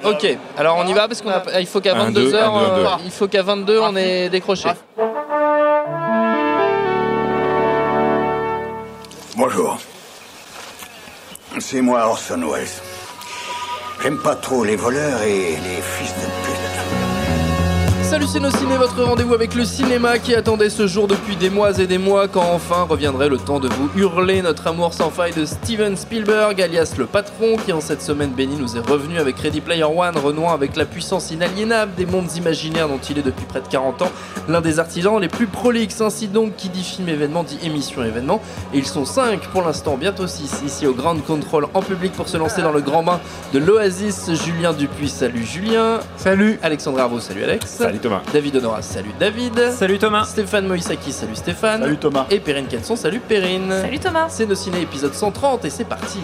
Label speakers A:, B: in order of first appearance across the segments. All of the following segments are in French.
A: Ok, alors on y va parce qu'on a- il faut qu'à
B: Un,
A: 22
B: deux,
A: heures,
B: un, deux, un,
A: euh,
B: deux.
A: il faut qu'à 22 on est décroché.
C: Bonjour. C'est moi Orson Welles. J'aime pas trop les voleurs et les fils de pute.
A: Salut c'est nos ciné, votre rendez-vous avec le cinéma qui attendait ce jour depuis des mois et des mois quand enfin reviendrait le temps de vous hurler notre amour sans faille de Steven Spielberg alias le patron qui en cette semaine bénie nous est revenu avec Ready Player One renouant avec la puissance inaliénable des mondes imaginaires dont il est depuis près de 40 ans l'un des artisans les plus prolixes. Ainsi donc qui dit film événement dit émission événement. Et ils sont 5 pour l'instant bientôt 6 ici au Grand Control en public pour se lancer dans le grand bain de l'Oasis. Julien Dupuis salut Julien.
B: Salut.
A: Alexandre Arvo salut Alex.
B: Salut Thomas.
A: David Honora, salut David.
B: Salut Thomas.
A: Stéphane Moïsaki, salut Stéphane.
B: Salut Thomas.
A: Et Perrine Kenson, salut Perrine.
D: Salut Thomas
A: C'est nos ciné épisode 130 et c'est parti.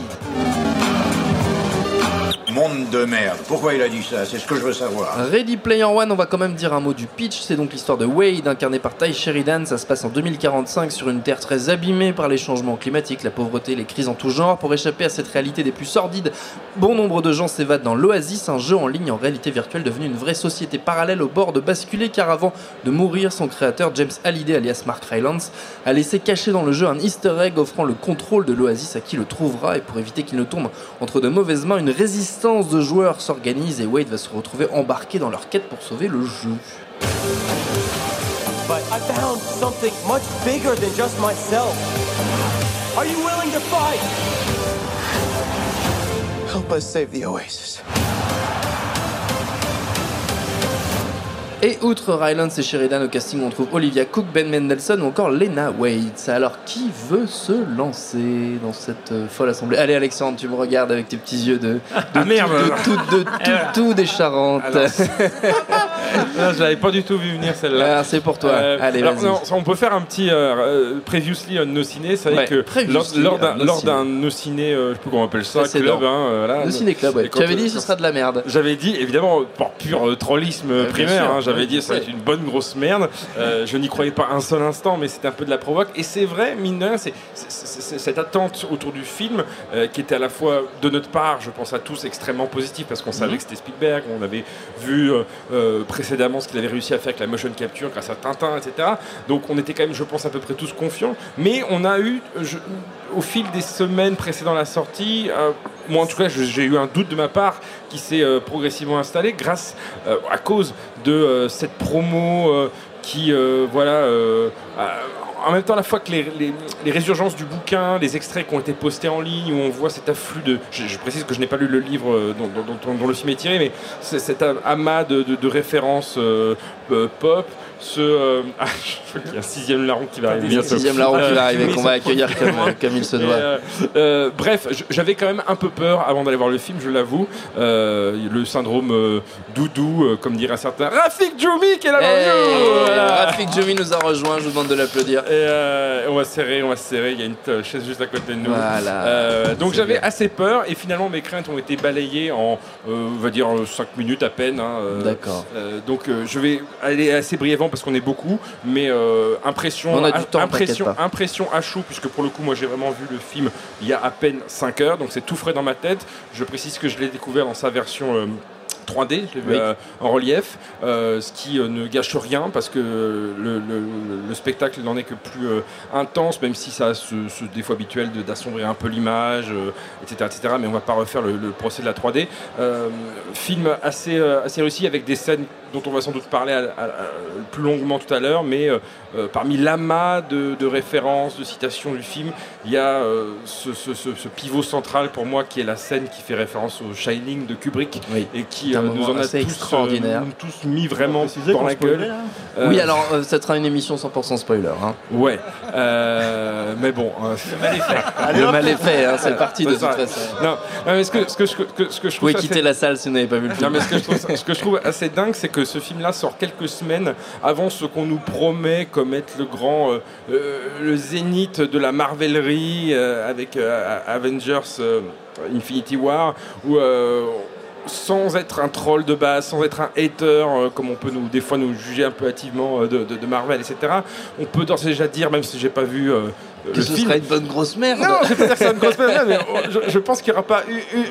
C: Monde de merde. Pourquoi il a dit ça? C'est ce que je veux savoir.
A: Ready Player One, on va quand même dire un mot du pitch. C'est donc l'histoire de Wade, incarné par Ty Sheridan. Ça se passe en 2045 sur une terre très abîmée par les changements climatiques, la pauvreté, les crises en tout genre. Pour échapper à cette réalité des plus sordides, bon nombre de gens s'évadent dans l'Oasis, un jeu en ligne en réalité virtuelle devenu une vraie société parallèle au bord de basculer. Car avant de mourir, son créateur James Halliday, alias Mark Rylance, a laissé cacher dans le jeu un easter egg offrant le contrôle de l'Oasis à qui le trouvera. Et pour éviter qu'il ne tombe entre de mauvaises mains, une résistance de joueurs s'organise et Wade va se retrouver embarqué dans leur quête pour sauver le jeu.
E: But I found something much bigger than just myself. Are you willing to fight? Help us save the Oasis.
A: Et outre Rylance et Sheridan au casting, on trouve Olivia Cook, Ben Mendelsohn ou encore Lena Waite. Alors, qui veut se lancer dans cette euh, folle assemblée? Allez, Alexandre, tu me regardes avec tes petits yeux de, de
B: Ah, merde.
A: tout, de tout, de tout, tout des Charentes.
B: Alors, Non, je l'avais pas du tout vu venir celle-là.
A: Ah, c'est pour toi.
B: Euh,
A: Allez,
B: alors,
A: vas-y.
B: non, on peut faire un petit euh, euh, previously on nos ciné. C'est vrai
A: Ouais,
B: que lors, lors d'un
A: nos ciné.
B: je sais plus comment on appelle ça, club, hein, voilà.
A: Ciné Club, ouais. Tu avais dit ce sera de la merde.
B: J'avais dit, évidemment, par pur trollisme primaire, j'avais dit ça va être une bonne grosse merde. Euh, je n'y croyais pas un seul instant, mais c'était un peu de la provoque. Et c'est vrai, mine de rien, c'est cette attente autour du film euh, qui était à la fois de notre part, je pense à tous, extrêmement positive parce qu'on
A: Mhm.
B: savait que c'était Spielberg, on avait vu euh, précédemment ce qu'il avait réussi à faire avec la motion capture grâce à Tintin, etc. Donc on était quand même, je pense, à peu près tous confiants. Mais on a eu, je- au fil des semaines précédant la sortie, moi en tout cas, j'ai eu un doute de ma part qui s'est euh, progressivement installé grâce, euh, à cause de euh, cette promo qui, voilà, en même temps, à la fois que les, résurgences du bouquin, les extraits qui ont été postés en ligne, où on voit cet afflux de. Je, précise que je n'ai pas lu le livre dont, le film est tiré, mais cet amas de, de- références pop. Ce, euh, ah, je crois qu'il y a un sixième larron qui va arriver bientôt.
A: Sixième larron qui
B: Euh,
A: va arriver, qu'on va accueillir comme, comme il se doit.
B: euh, euh, bref, j'avais quand même un peu peur avant d'aller voir le film, je l'avoue. Euh, le syndrome euh, doudou, euh, comme dirait certains. Rafik Djoumi qui est là
A: Hey,
B: Voilà.
A: Rafik Jomi nous a rejoint, je vous demande de l'applaudir.
B: Euh, on va serrer, on va serrer. Il y a une chaise juste à côté de nous.
A: Voilà.
B: Euh, donc j'avais assez peur et finalement mes craintes ont été balayées en, euh, on va dire, 5 minutes à peine. hein, euh,
A: D'accord.
B: euh, donc euh, je vais aller assez brièvement parce qu'on est beaucoup, mais euh, impression,
A: On a du temps,
B: impression, impression à chaud puisque pour le coup moi j'ai vraiment vu le film il y a à peine 5 heures, donc c'est tout frais dans ma tête. Je précise que je l'ai découvert dans sa version. euh, 3D, je l'ai vu
A: Oui.
B: euh, en relief, euh, ce qui euh, ne gâche rien parce que le, le- le spectacle n'en est que plus euh, intense, même si ça a ce, ce défaut habituel d'assombrir un peu l'image, euh, etc., etc. Mais on va pas refaire le, le procès de la 3D. Euh, film assez, euh, assez réussi avec des scènes dont on va sans doute parler à- à- à- plus longuement tout à l'heure, mais euh, euh, parmi l'amas de, de références, de citations du film, il y a euh, ce, ce- ce- ce pivot central pour moi qui est la scène qui fait référence au Shining de Kubrick
A: Oui.
B: et qui euh, nous en a tous,
A: extraordinaire.
B: euh, nous tous mis vraiment dans la gueule.
A: Oui, alors euh, ça sera une émission 100% spoiler. Hein.
B: Ouais, Euh, mais bon. euh,
A: le mal est fait, hein, c'est parti de
B: c'est
A: toute
B: ça.
A: façon.
B: Non, mais ce que, ce que, je- que- ce que je
A: Vous pouvez quitter la salle si vous n'avez pas vu le film.
B: Non, mais ce que, je trouve, ce que je trouve assez dingue, c'est que ce film-là sort quelques semaines avant ce qu'on nous promet comme être le grand, euh, euh, le zénith de la marvellerie euh, avec Avengers Infinity War, où sans être un troll de base, sans être un hater, comme on peut nous, des fois nous juger un peu hâtivement de, Marvel, etc., on peut d'ores et déjà dire, même si j'ai pas vu
A: que
B: le
A: ce
B: film,
A: sera une bonne grosse merde.
B: non, je vais pas dire que c'est une grosse merde, mais oh, je, je pense qu'il n'y aura pas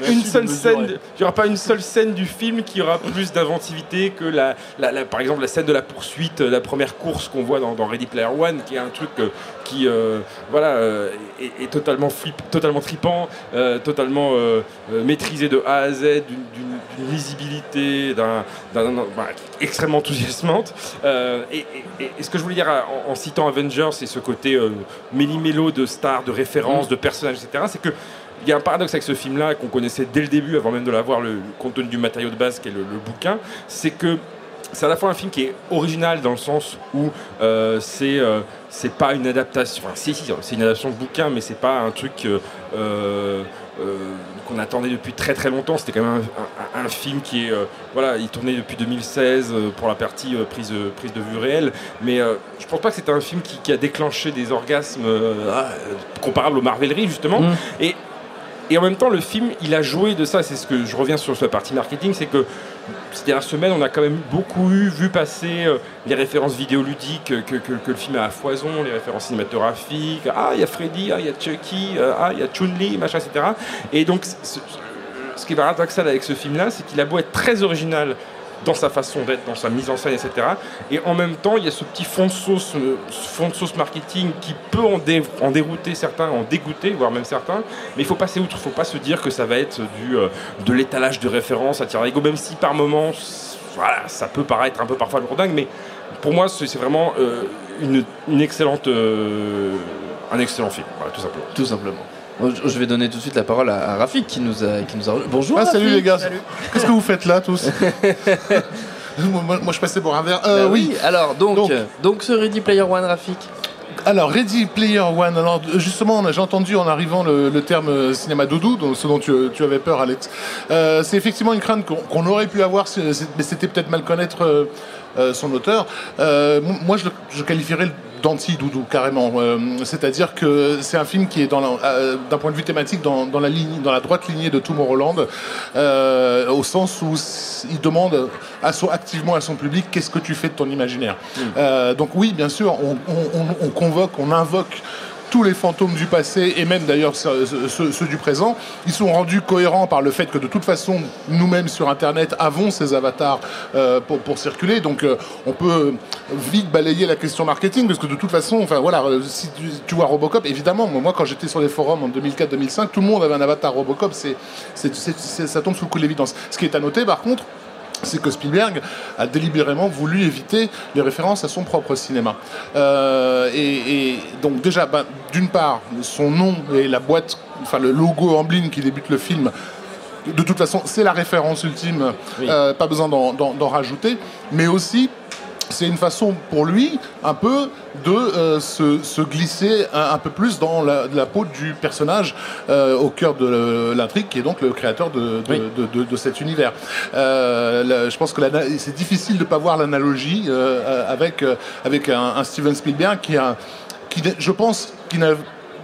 B: une seule scène, il y aura pas une seule scène du film qui aura plus d'inventivité que la, la- la- par exemple la scène de la poursuite, la première course qu'on voit dans, dans Ready Player One, qui est un truc euh, qui, euh, voilà, euh, est, est totalement flip, totalement tripant, euh, totalement maîtrisé de A à Z, d'une- lisibilité, d'un, bah, extrêmement enthousiasmante. Et, et- et ce que je voulais dire en, en citant Avengers, c'est ce côté méli-mélo de stars, de références, de personnages, etc. C'est que il y a un paradoxe avec ce film-là qu'on connaissait dès le début, avant même de l'avoir, le, le compte tenu du matériau de base qui est le, le bouquin, c'est que c'est à la fois un film qui est original dans le sens où euh, c'est euh, c'est pas une adaptation, enfin si, si c'est une adaptation de bouquin, mais c'est pas un truc euh, qu'on attendait depuis très très longtemps. C'était quand même un, un- un film qui est voilà, il tournait depuis 2016 euh, pour la partie prise de prise de vue réelle, mais je pense pas que c'était un film qui, qui a déclenché des orgasmes ah, comparables aux Marveleries justement.
A: Mm.
B: Et et en même temps, le film, il a joué de ça. C'est ce que je reviens sur la partie marketing, c'est que ces dernières semaines, on a quand même beaucoup eu, vu passer euh, les références vidéoludiques que, que- le film a à foison, les références cinématographiques. Ah, il y a Freddy, ah, il y a Chucky, euh, ah, il y a Chun-Li, machin, etc. Et donc, ce, ce- ce qui est paradoxal avec ce film-là, c'est qu'il a beau être très original dans sa façon d'être, dans sa mise en scène, etc. Et en même temps, il y a ce petit fond de sauce, euh, fond de sauce marketing qui peut en, dé- en dérouter certains, en dégoûter, voire même certains. Mais il faut passer outre, il faut pas se dire que ça va être du, euh, de l'étalage de références à tir même si par moments, voilà, ça peut paraître un peu parfois lourdingue, mais pour moi, c'est vraiment euh, une, excellente, un excellent film, tout simplement.
A: Tout simplement. Je vais donner tout de suite la parole à, à Rafik qui nous a, qui nous a... Bonjour
F: Ah, salut les gars. Qu'est-ce que vous faites là tous moi, moi- moi, je passais pour un verre. Euh,
A: Bah
F: oui.
A: oui. Alors donc,
F: Donc.
A: euh, donc ce Ready Player One Rafik.
F: Alors, Ready Player One. Alors, justement, j'ai entendu en arrivant le, le terme euh, cinéma doudou, donc ce dont tu, tu avais peur, Alex. Euh, c'est effectivement une crainte qu'on aurait pu avoir, mais c'était peut-être mal connaître euh, euh, son auteur. Euh, moi, je, le- je qualifierais le d'anti-doudou, carrément. Euh, C'est-à-dire que c'est un film qui est, euh, d'un point de vue thématique, dans, dans la, ligne, dans la droite lignée de Tomorrowland, euh, au sens où il demande à son, activement à son public qu'est-ce que tu fais de ton imaginaire? Euh, donc oui, bien sûr, on, on- on- on convoque, on invoque tous les fantômes du passé et même d'ailleurs ceux, du présent, ils sont rendus cohérents par le fait que de toute façon, nous-mêmes sur Internet avons ces avatars euh, pour, circuler. Donc euh, on peut vite balayer la question marketing parce que de toute façon, enfin voilà, euh, si tu, vois Robocop, évidemment, moi quand j'étais sur les forums en 2004-2005, tout le monde avait un avatar Robocop, ça tombe sous le coup de l'évidence. Ce qui est à noter par contre, c'est que Spielberg a délibérément voulu éviter les références à son propre cinéma. Euh, et, et donc déjà, ben, d'une part, son nom et la boîte, enfin le logo emblème qui débute le film, de toute façon, c'est la référence ultime, euh, pas besoin d'en rajouter, mais aussi c'est une façon pour lui un peu de euh, se, se glisser un, un peu plus dans la, la peau du personnage euh, au cœur de l'intrigue qui est donc le créateur de, de,
A: Oui.
F: de- de- de cet univers. Euh, la- je pense que c'est difficile de ne pas voir l'analogie avec, avec un, un Steven Spielberg qui, a, qui je pense, qui n'a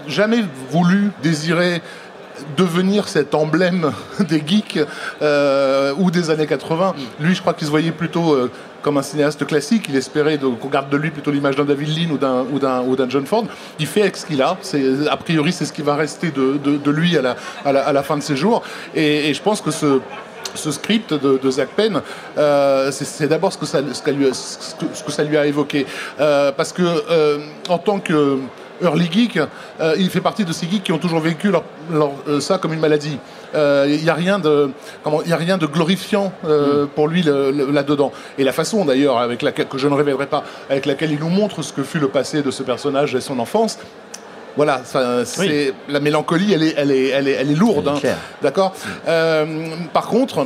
F: jamais voulu désirer devenir cet emblème des geeks euh, ou des années 80. Lui, je crois qu'il se voyait plutôt euh, comme un cinéaste classique. Il espérait qu'on garde de lui plutôt l'image d'un David Lean ou d'un John Ford. Il fait avec ce qu'il a. A priori c'est ce qui va rester de, de- lui à la, à, la, à la fin de ses jours. Et, je pense que ce ce script de, de Zach Penn, euh, c'est- d'abord ce, que ça- ce, lui ça lui a évoqué. Euh, parce que, euh, en tant que early geek, il fait partie de ces geeks qui ont toujours vécu ça comme une maladie. Euh, il n'y a rien de, comment, il y a rien de glorifiant euh, pour lui là-dedans. Et la façon d'ailleurs avec laquelle que je ne révélerai pas, avec laquelle il nous montre ce que fut le passé de ce personnage et son enfance. Voilà, ça, c'est la mélancolie, elle est, elle est, elle est, elle est lourde, hein. d'accord? Euh, par contre,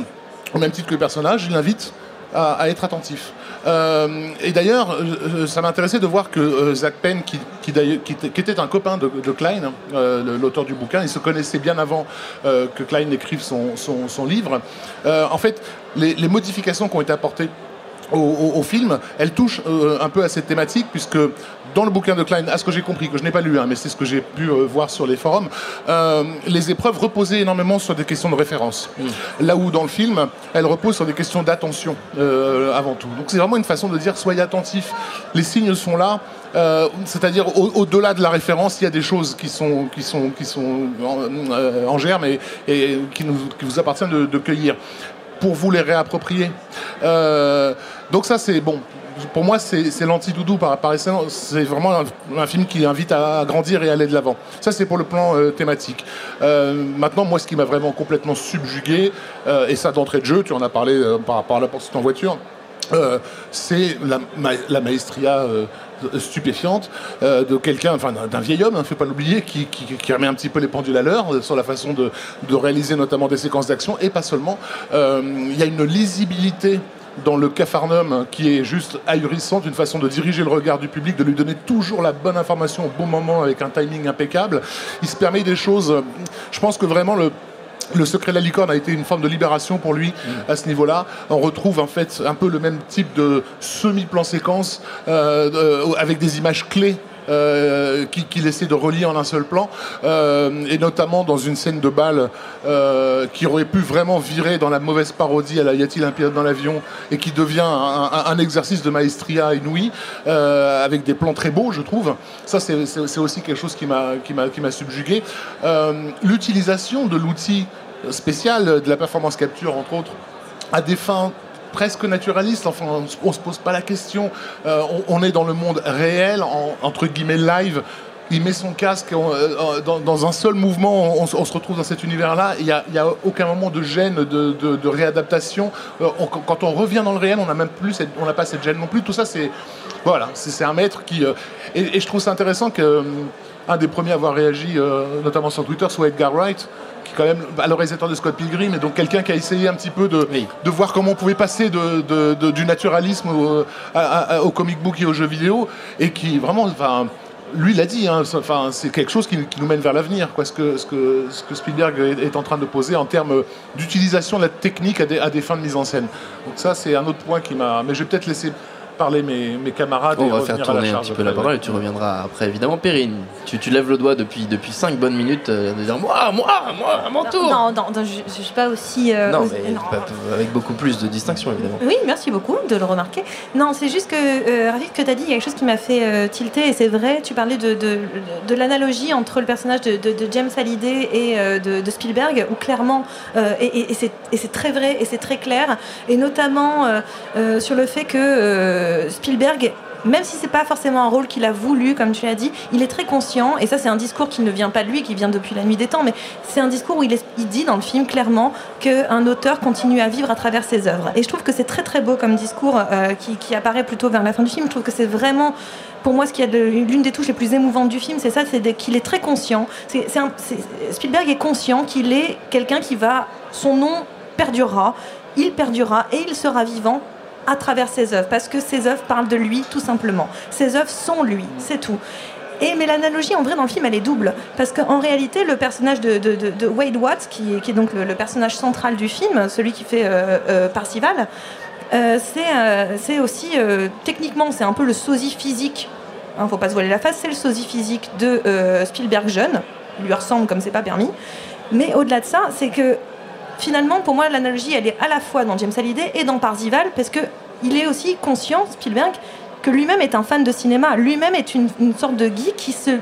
F: au même titre que le personnage, il l'invite à, être attentif. Euh, et d'ailleurs, euh, ça m'intéressait de voir que euh, Zach Penn, qui, qui, qui était- un copain de, Klein, euh, le- l'auteur du bouquin, il se connaissait bien avant euh, que Klein écrive son, son- livre. Euh, en fait, les, modifications qui ont été apportées au, film, elles touchent euh, un peu à cette thématique, puisque dans le bouquin de Klein, à ce que j'ai compris, que je n'ai pas lu, hein, mais c'est ce que j'ai pu euh, voir sur les forums, euh, les épreuves reposaient énormément sur des questions de référence. Là où dans le film, elles reposent sur des questions d'attention euh, avant tout. Donc c'est vraiment une façon de dire soyez attentifs, les signes sont là. C'est-à-dire au- au-delà de la référence, il y a des choses qui sont qui sont qui sont en, en germe et, et qui, nous, qui vous appartient de, de cueillir pour vous les réapproprier. Euh, donc ça c'est bon. Pour moi, c'est l'anti-doudou par, par. C'est vraiment un, film qui invite à, grandir et à aller de l'avant. Ça, c'est pour le plan euh, thématique. Euh, maintenant, moi, ce qui m'a vraiment complètement subjugué, euh, et ça d'entrée de jeu, tu en as parlé par rapport à la poursuite en voiture, c'est la, ma- la maestria stupéfiante de quelqu'un, enfin d'un- vieil homme, ne faut pas l'oublier, qui, remet un petit peu les pendules à l'heure sur la façon de, réaliser notamment des séquences d'action, et pas seulement. Il y a une lisibilité dans le Capharnaüm qui est juste ahurissante, une façon de diriger le regard du public, de lui donner toujours la bonne information au bon moment avec un timing impeccable. Il se permet des choses. Je pense que vraiment le, le secret de la licorne a été une forme de libération pour lui à ce niveau-là. On retrouve en fait un peu le même type de semi-plan séquence euh, euh, avec des images clés. Euh, qui- qu'il essaie de relier en un seul plan, euh, et notamment dans une scène de balle euh, qui aurait pu vraiment virer dans la mauvaise parodie à la Y a-t-il un pilote dans l'avion et qui devient un, un- exercice de maestria inouï avec des plans très beaux, je trouve. Ça, c'est aussi quelque chose qui m'a subjugué. L'utilisation de l'outil spécial de la performance capture, entre autres, à des fins presque naturalistes. Enfin, on, on se pose pas la question. Euh, on, est dans le monde réel, en- entre guillemets live. Il met son casque on- euh, dans, un seul mouvement, on, se- retrouve dans cet univers-là. Il n'y a, a aucun moment de gêne, de, réadaptation. Euh, on- quand on revient dans le réel, on n'a même plus, on n'a pas cette gêne non plus. Tout ça, c'est voilà, c'est un maître qui. euh, et, je trouve ça intéressant que euh, un des premiers à avoir réagi, euh, notamment sur Twitter, soit Edgar Wright, qui est quand même à le réalisateur de Scott Pilgrim, et donc quelqu'un qui a essayé un petit peu de,
A: Oui.
F: de voir comment on pouvait passer de, de- de- du naturalisme au, à- à- au comic book et aux jeux vidéo, et qui vraiment, enfin, lui l'a dit, hein, c'est quelque chose qui, qui nous mène vers l'avenir, quoi, ce que, ce, que, ce que Spielberg est, est en train de poser en termes d'utilisation de la technique à des, à des fins de mise en scène. Donc ça, c'est un autre point qui m'a... Mais je vais peut-être laisser parler mes, mes camarades
A: On
F: et
A: va faire tourner un petit peu la parole et tu reviendras après évidemment. Perrine, tu, tu lèves le doigt depuis, depuis 5 bonnes minutes euh, de dire moi, moi, moi, à mon tour.
D: Non, non, non, je ne suis pas aussi. euh,
A: Non,
D: aussi-
A: mais
D: non.
A: pas- avec beaucoup plus de distinction évidemment.
D: Oui, merci beaucoup de le remarquer. Non, c'est juste que, euh, Rafik, ce que tu as dit, il y a quelque chose qui m'a fait euh, tilter, et c'est vrai, tu parlais de, de, de l'analogie entre le personnage de, de- de James Hallyday et euh, de, de Spielberg, où clairement, euh, et, et- et c'est et c'est très vrai, et c'est très clair, et notamment euh, euh, sur le fait que euh, Spielberg même si c'est pas forcément un rôle qu'il a voulu, comme tu l'as dit, il est très conscient, et ça c'est un discours qui ne vient pas de lui, qui vient depuis la nuit des temps, mais c'est un discours où il, est- dit dans le film clairement qu'un auteur continue à vivre à travers ses œuvres. Et je trouve que c'est très très beau comme discours euh, qui, apparaît plutôt vers la fin du film. Je trouve que c'est vraiment, pour moi, ce qui a de- l'une des touches les plus émouvantes du film, c'est ça, c'est qu'il est très conscient. Spielberg est conscient qu'il est quelqu'un qui va, son nom perdurera, il perdurera et il sera vivant à travers ses œuvres, parce que ses œuvres parlent de lui, tout simplement. Ses œuvres sont lui, c'est tout. Et, mais l'analogie, en vrai, dans le film, elle est double. Parce qu'en réalité, le personnage de, de- de- de Wade Watts, qui, est- donc le, personnage central du film, celui qui fait euh, euh, Parcival, euh, c'est euh, c'est aussi, techniquement, c'est un peu le sosie physique, hein, faut pas se voiler la face, c'est le sosie physique de Spielberg jeune. Il lui ressemble comme c'est pas permis. Mais au-delà de ça, c'est que finalement, pour moi, l'analogie, elle est à la fois dans James Hallyday et dans Parzival, parce que il est aussi conscient, Spielberg, que lui-même est un fan de cinéma. Lui-même est une, sorte de geek qui se,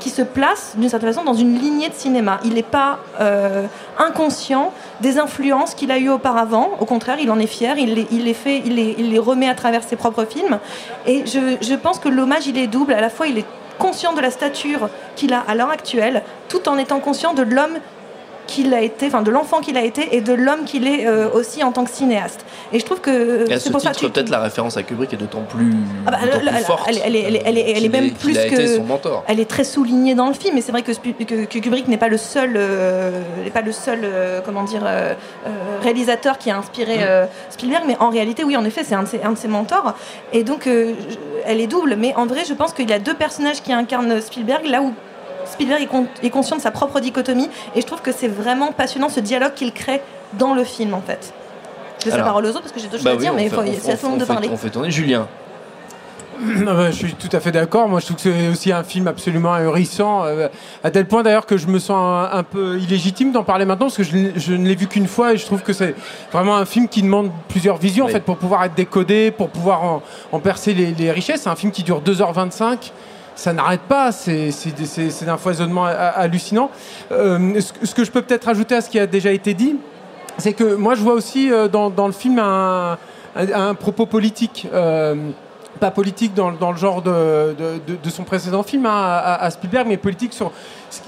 D: qui se place, d'une certaine façon, dans une lignée de cinéma. Il n'est pas euh, inconscient des influences qu'il a eues auparavant. Au contraire, il en est fier. Il les, fait, il les, remet à travers ses propres films. Et je pense que l'hommage, il est double. À la fois, il est conscient de la stature qu'il a à l'heure actuelle, tout en étant conscient de l'homme qu'il a été, enfin de l'enfant qu'il a été et de l'homme qu'il est euh, aussi en tant que cinéaste. Et je trouve que
A: Et à ce
D: c'est pour ça
A: titre,
D: que
A: peut-être la référence à Kubrick est d'autant plus,
D: Ah bah, elle-
A: plus
D: elle-
A: forte.
D: elle- elle est- elle est- elle est- elle est
A: qu'il
D: même plus
A: qu'il a été
D: que-
A: son mentor.
D: elle est très soulignée dans le film, et c'est vrai que, Spi- que- que Kubrick n'est pas le seul, euh, n'est pas le seul, euh, comment dire, euh, euh, réalisateur qui a inspiré euh, Spielberg, mais en réalité, oui, en effet, c'est un, de ses- un de ses mentors, et donc euh, elle est double. Mais en vrai, je pense qu'il y a deux personnages qui incarnent Spielberg, là où Spielberg est, con- est conscient de sa propre dichotomie, et je trouve que c'est vraiment passionnant ce dialogue qu'il crée dans le film, en fait. Je laisse la parole aux autres parce que j'ai d'autres
A: Bah
D: choses
A: oui,
D: à dire, mais c'est à
A: on-
D: tout le monde
A: on
D: de
A: fait-
D: parler.
A: On fait tourner Julien.
G: Ah bah, je suis tout à fait d'accord. Moi, je trouve que c'est aussi un film absolument ahurissant, euh, à tel point d'ailleurs que je me sens un, un peu illégitime d'en parler maintenant, parce que je, ne l'ai vu qu'une fois et je trouve que c'est vraiment un film qui demande plusieurs visions
A: Oui.
G: en fait pour pouvoir être décodé, pour pouvoir en, en percer les, les richesses. C'est un film qui dure 2h25. Ça n'arrête pas, c'est d'un foisonnement ha- hallucinant. Euh, ce, que- je peux peut-être ajouter à ce qui a déjà été dit, c'est que moi je vois aussi euh, dans, dans le film un, un- propos politique. euh, pas politique dans, dans le genre de, de- son précédent film hein, à, Spielberg, mais politique sur ce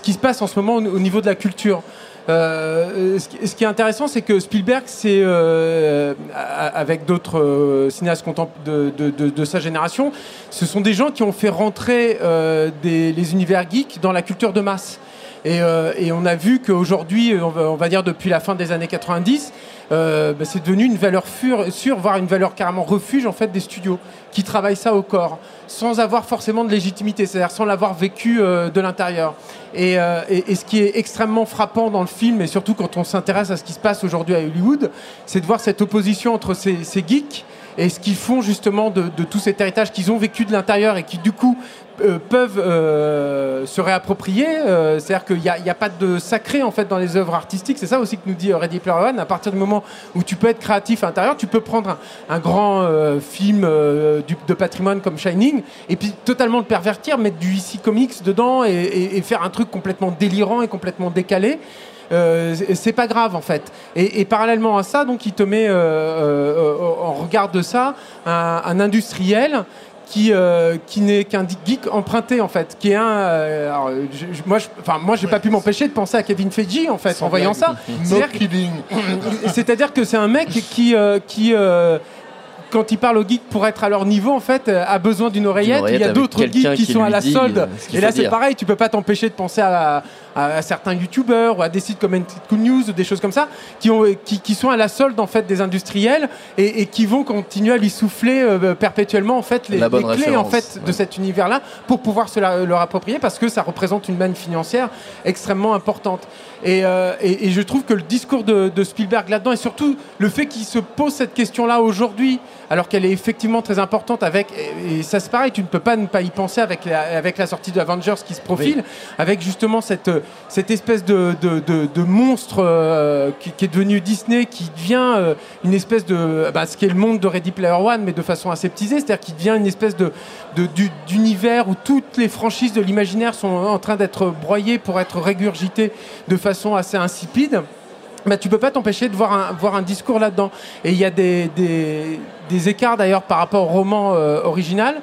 G: qui, se passe en ce moment au niveau de la culture. Euh, ce, qui, est intéressant, c'est que Spielberg, c'est euh, avec d'autres euh, cinéastes de, de- de- de sa génération, ce sont des gens qui ont fait rentrer euh, des- les univers geeks dans la culture de masse. Et, euh, et on a vu qu'aujourd'hui, on on va dire depuis la fin des années 90, euh, bah, c'est devenu une valeur sûre, voire une valeur carrément refuge en fait des studios qui travaillent ça au corps, sans avoir forcément de légitimité, c'est-à-dire sans l'avoir vécu euh, de l'intérieur. Et, ce qui est extrêmement frappant dans le film, et surtout quand on s'intéresse à ce qui se passe aujourd'hui à Hollywood, c'est de voir cette opposition entre ces, ces geeks et ce qu'ils font justement de, de tout cet héritage qu'ils ont vécu de l'intérieur et qui du coup euh, peuvent euh, se réapproprier. euh, C'est-à-dire qu'il n'y a, pas de sacré en fait dans les œuvres artistiques. C'est ça aussi que nous dit euh, Ready Player One. À partir du moment où tu peux être créatif à l'intérieur, tu peux prendre un, grand film de patrimoine comme Shining et puis totalement le pervertir, mettre du IC Comics dedans et, faire un truc complètement délirant et complètement décalé. Euh, c'est- pas grave en fait. Et, parallèlement à ça, donc il te met en regard de ça un industriel qui, euh, qui n'est qu'un geek emprunté en fait, qui est un. euh, alors, je- je- moi, je, enfin, moi, j'ai pas pu m'empêcher de penser à Kevin Feige en fait en voyant ça.
F: No
G: C'est-à-dire
F: kidding.
G: c'est-à-dire que c'est un mec qui, euh, qui quand il parle aux geeks pour être à leur niveau, en fait, euh, a besoin d'une oreillette.
A: oreillette
G: Il y a d'autres geeks qui
A: qui
G: sont à la solde.
A: euh,
G: Et là, c'est pareil, tu peux pas t'empêcher de penser à, à- à certains youtubeurs ou à des sites comme Cool News ou des choses comme ça qui, ont, qui, qui sont à la solde en fait des industriels et, et qui vont continuer à lui souffler euh, perpétuellement en fait les, clés en fait de
A: ouais.
G: cet univers-là pour pouvoir se la- leur approprier parce que ça représente une manne financière extrêmement importante. Et, euh, et- et je trouve que le discours de, de Spielberg là-dedans et surtout le fait qu'il se pose cette question-là aujourd'hui, alors qu'elle est effectivement très importante avec, et, ça c'est pareil, tu ne peux pas ne pas y penser avec la, avec la sortie de Avengers qui se profile, avec justement cette, cette espèce de, de, de- de monstre euh, qui, qui est devenu Disney, qui devient euh, une espèce de, bah, ce qui est le monde de Ready Player One, mais de façon aseptisée, c'est-à-dire qu'il devient une espèce de, de- du- d'univers où toutes les franchises de l'imaginaire sont en train d'être broyées pour être régurgitées de façon assez insipide. Bah, tu peux pas t'empêcher de voir un, voir un discours là-dedans. Et il y a des, des, des écarts d'ailleurs par rapport au roman euh, original.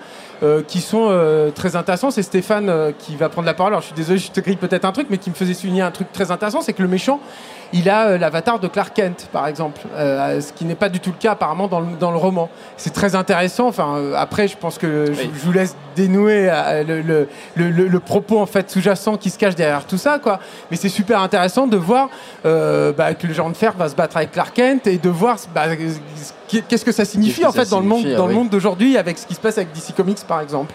G: euh, qui sont euh, très intéressants. C'est Stéphane euh, qui va prendre la parole. Alors je suis désolé, je te grille peut-être un truc, mais qui me faisait souligner un truc très intéressant, c'est que le méchant, il a euh, l'avatar de Clark Kent, par exemple, euh, ce qui n'est pas du tout le cas apparemment dans le, dans le roman. C'est très intéressant. Enfin, euh, après, je pense que je, vous laisse dénouer le, le, le- propos en fait sous-jacent qui se cache derrière tout ça, quoi. Mais c'est super intéressant de voir euh, bah, que le genre de fer va se battre avec Clark Kent et de voir bah, qu'est-ce que ça signifie
A: que
G: en fait dans le monde, dans le monde d'aujourd'hui avec ce qui se passe avec DC Comics, par exemple.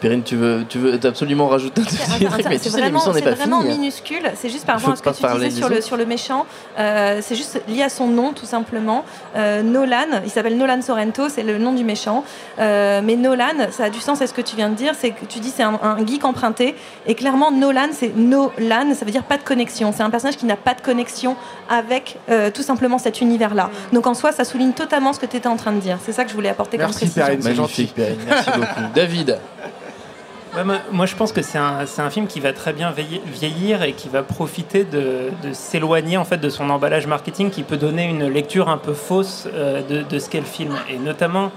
A: Perrine, tu veux, tu veux absolument rajouter un truc, mais tu
D: c'est
A: sais,
D: vraiment,
A: l'émission n'est pas
D: vraiment
A: finie. hein.
D: minuscule. C'est juste par rapport à ce que tu disais sur le, sur le méchant. Euh, c'est juste lié à son nom, tout simplement. Euh, Nolan, il s'appelle Nolan Sorrento, c'est le nom du méchant. Euh, mais Nolan, ça a du sens à ce que tu viens de dire. C'est que tu dis c'est un, un geek emprunté. Et clairement, Nolan, c'est Nolan, ça veut dire pas de connexion. C'est un personnage qui n'a pas de connexion avec euh, tout simplement cet univers-là. Donc en soi, ça souligne totalement ce que tu étais en train de dire. C'est ça que je voulais apporter
G: Merci,
D: comme précision.
G: Perrine. c'est
A: Magnifique, Perrine, merci beaucoup. David,
H: Moi, je pense que c'est un, film qui va très bien vieillir et qui va profiter de, s'éloigner en fait de son emballage marketing qui peut donner une lecture un peu fausse euh, de, ce qu'est le film. Et notamment,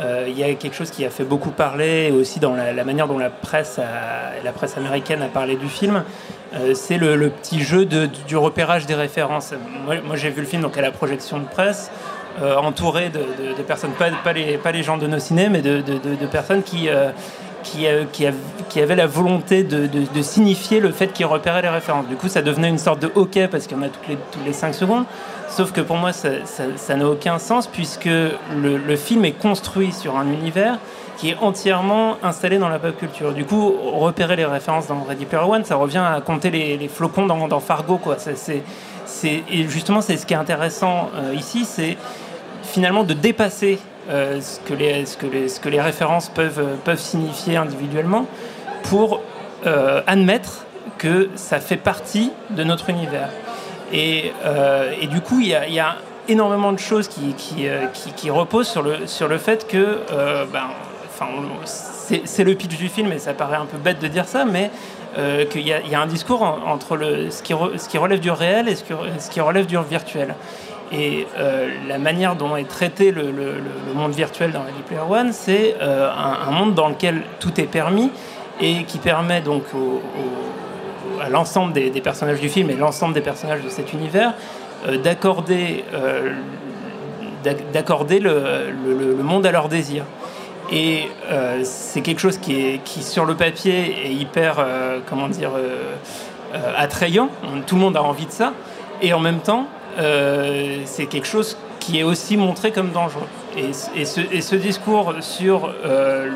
H: euh, il y a quelque chose qui a fait beaucoup parler aussi dans la, manière dont la presse, a- la presse américaine a parlé du film. Euh, c'est le, petit jeu du repérage des références. Moi, j'ai vu le film donc à la projection de presse, entouré de, personnes, pas, les, gens de nos ciné, mais de, personnes qui, qui, euh, qui, av- qui avaient la volonté de, signifier le fait qu'ils repéraient les références. Du coup, ça devenait une sorte de hockey parce qu'il y en a toutes les, toutes les 5 secondes. Sauf que pour moi, ça n'a aucun sens puisque le, film est construit sur un univers qui est entièrement installé dans la pop culture. Du coup, repérer les références dans Ready Player One, ça revient à compter les, flocons dans, Fargo. Et justement, c'est ce qui est intéressant euh, ici, c'est finalement de dépasser euh, ce, que les, ce, que les, ce que les références peuvent, peuvent signifier individuellement pour euh, admettre que ça fait partie de notre univers. Et, euh, et du coup, il y a, y a énormément de choses qui, qui, qui- reposent sur le, sur le fait que, ben, enfin, c'est le pitch du film et ça paraît un peu bête de dire ça, mais qu'il y, y a un discours en- entre le, ce, qui ce qui relève du réel et ce qui, ce qui relève du virtuel. Et euh, la manière dont est traité le, monde virtuel dans Ready Player One, c'est euh, un, monde dans lequel tout est permis et qui permet donc à l'ensemble des, personnages du film et l'ensemble des personnages de cet univers euh, d'accorder d'ac- d'accorder le, monde à leur désir. Et c'est quelque chose qui, est, qui, sur le papier, est hyper, comment dire, attrayant. Tout le monde a envie de ça. Et en même temps, euh, c'est quelque chose qui est aussi montré comme dangereux. Et, ce, discours sur euh,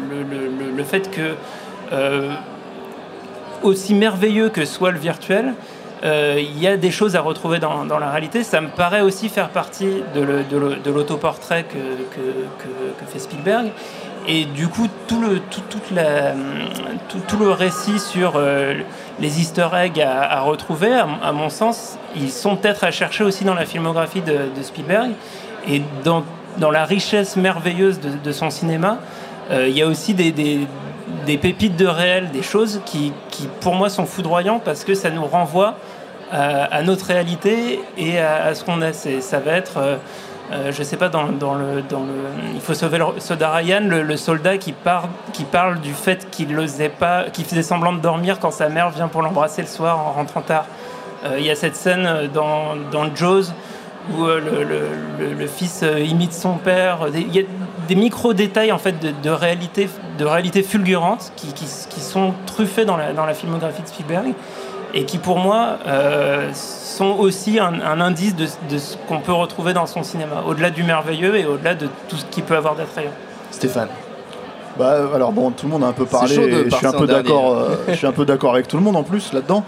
H: le, fait que, euh, aussi merveilleux que soit le virtuel, il y a des choses à retrouver dans, la réalité. Ça me paraît aussi faire partie de l'autoportrait que, fait Spielberg. Et du coup, tout le, tout, toute la, tout, le récit sur les easter eggs à, retrouver, à, mon- sens, ils sont peut-être à chercher aussi dans la filmographie de, Spielberg. Et dans, la richesse merveilleuse de, son cinéma, euh, il y a aussi des, pépites de réel, des choses qui, pour moi, sont foudroyantes parce que ça nous renvoie à, notre réalité et à, ce qu'on a. Ça va être, euh, euh, je sais pas, dans, dans le, dans le, il faut sauver le soldat Ryan, le, le soldat qui, parle qui parle du fait qu'il n'osait pas, qu'il faisait semblant de dormir quand sa mère vient pour l'embrasser le soir en rentrant tard. Euh, Il y a cette scène euh, dans, dans Jaws où euh, le, le- le- fils imite son père. Il y a des micro-détails en fait de, de réalité, de réalité fulgurante qui, qui- qui sont truffés dans la, dans la filmographie de Spielberg et qui pour moi euh, sont aussi un, un indice de, de ce qu'on peut retrouver dans son cinéma, au-delà du merveilleux et au-delà de tout ce qu'il peut avoir d'attrayant.
A: Stéphane.
I: Bah, alors bon, tout le monde a un peu parlé. et je suis un peu d'accord. euh, je suis un peu d'accord avec tout le monde en plus là-dedans.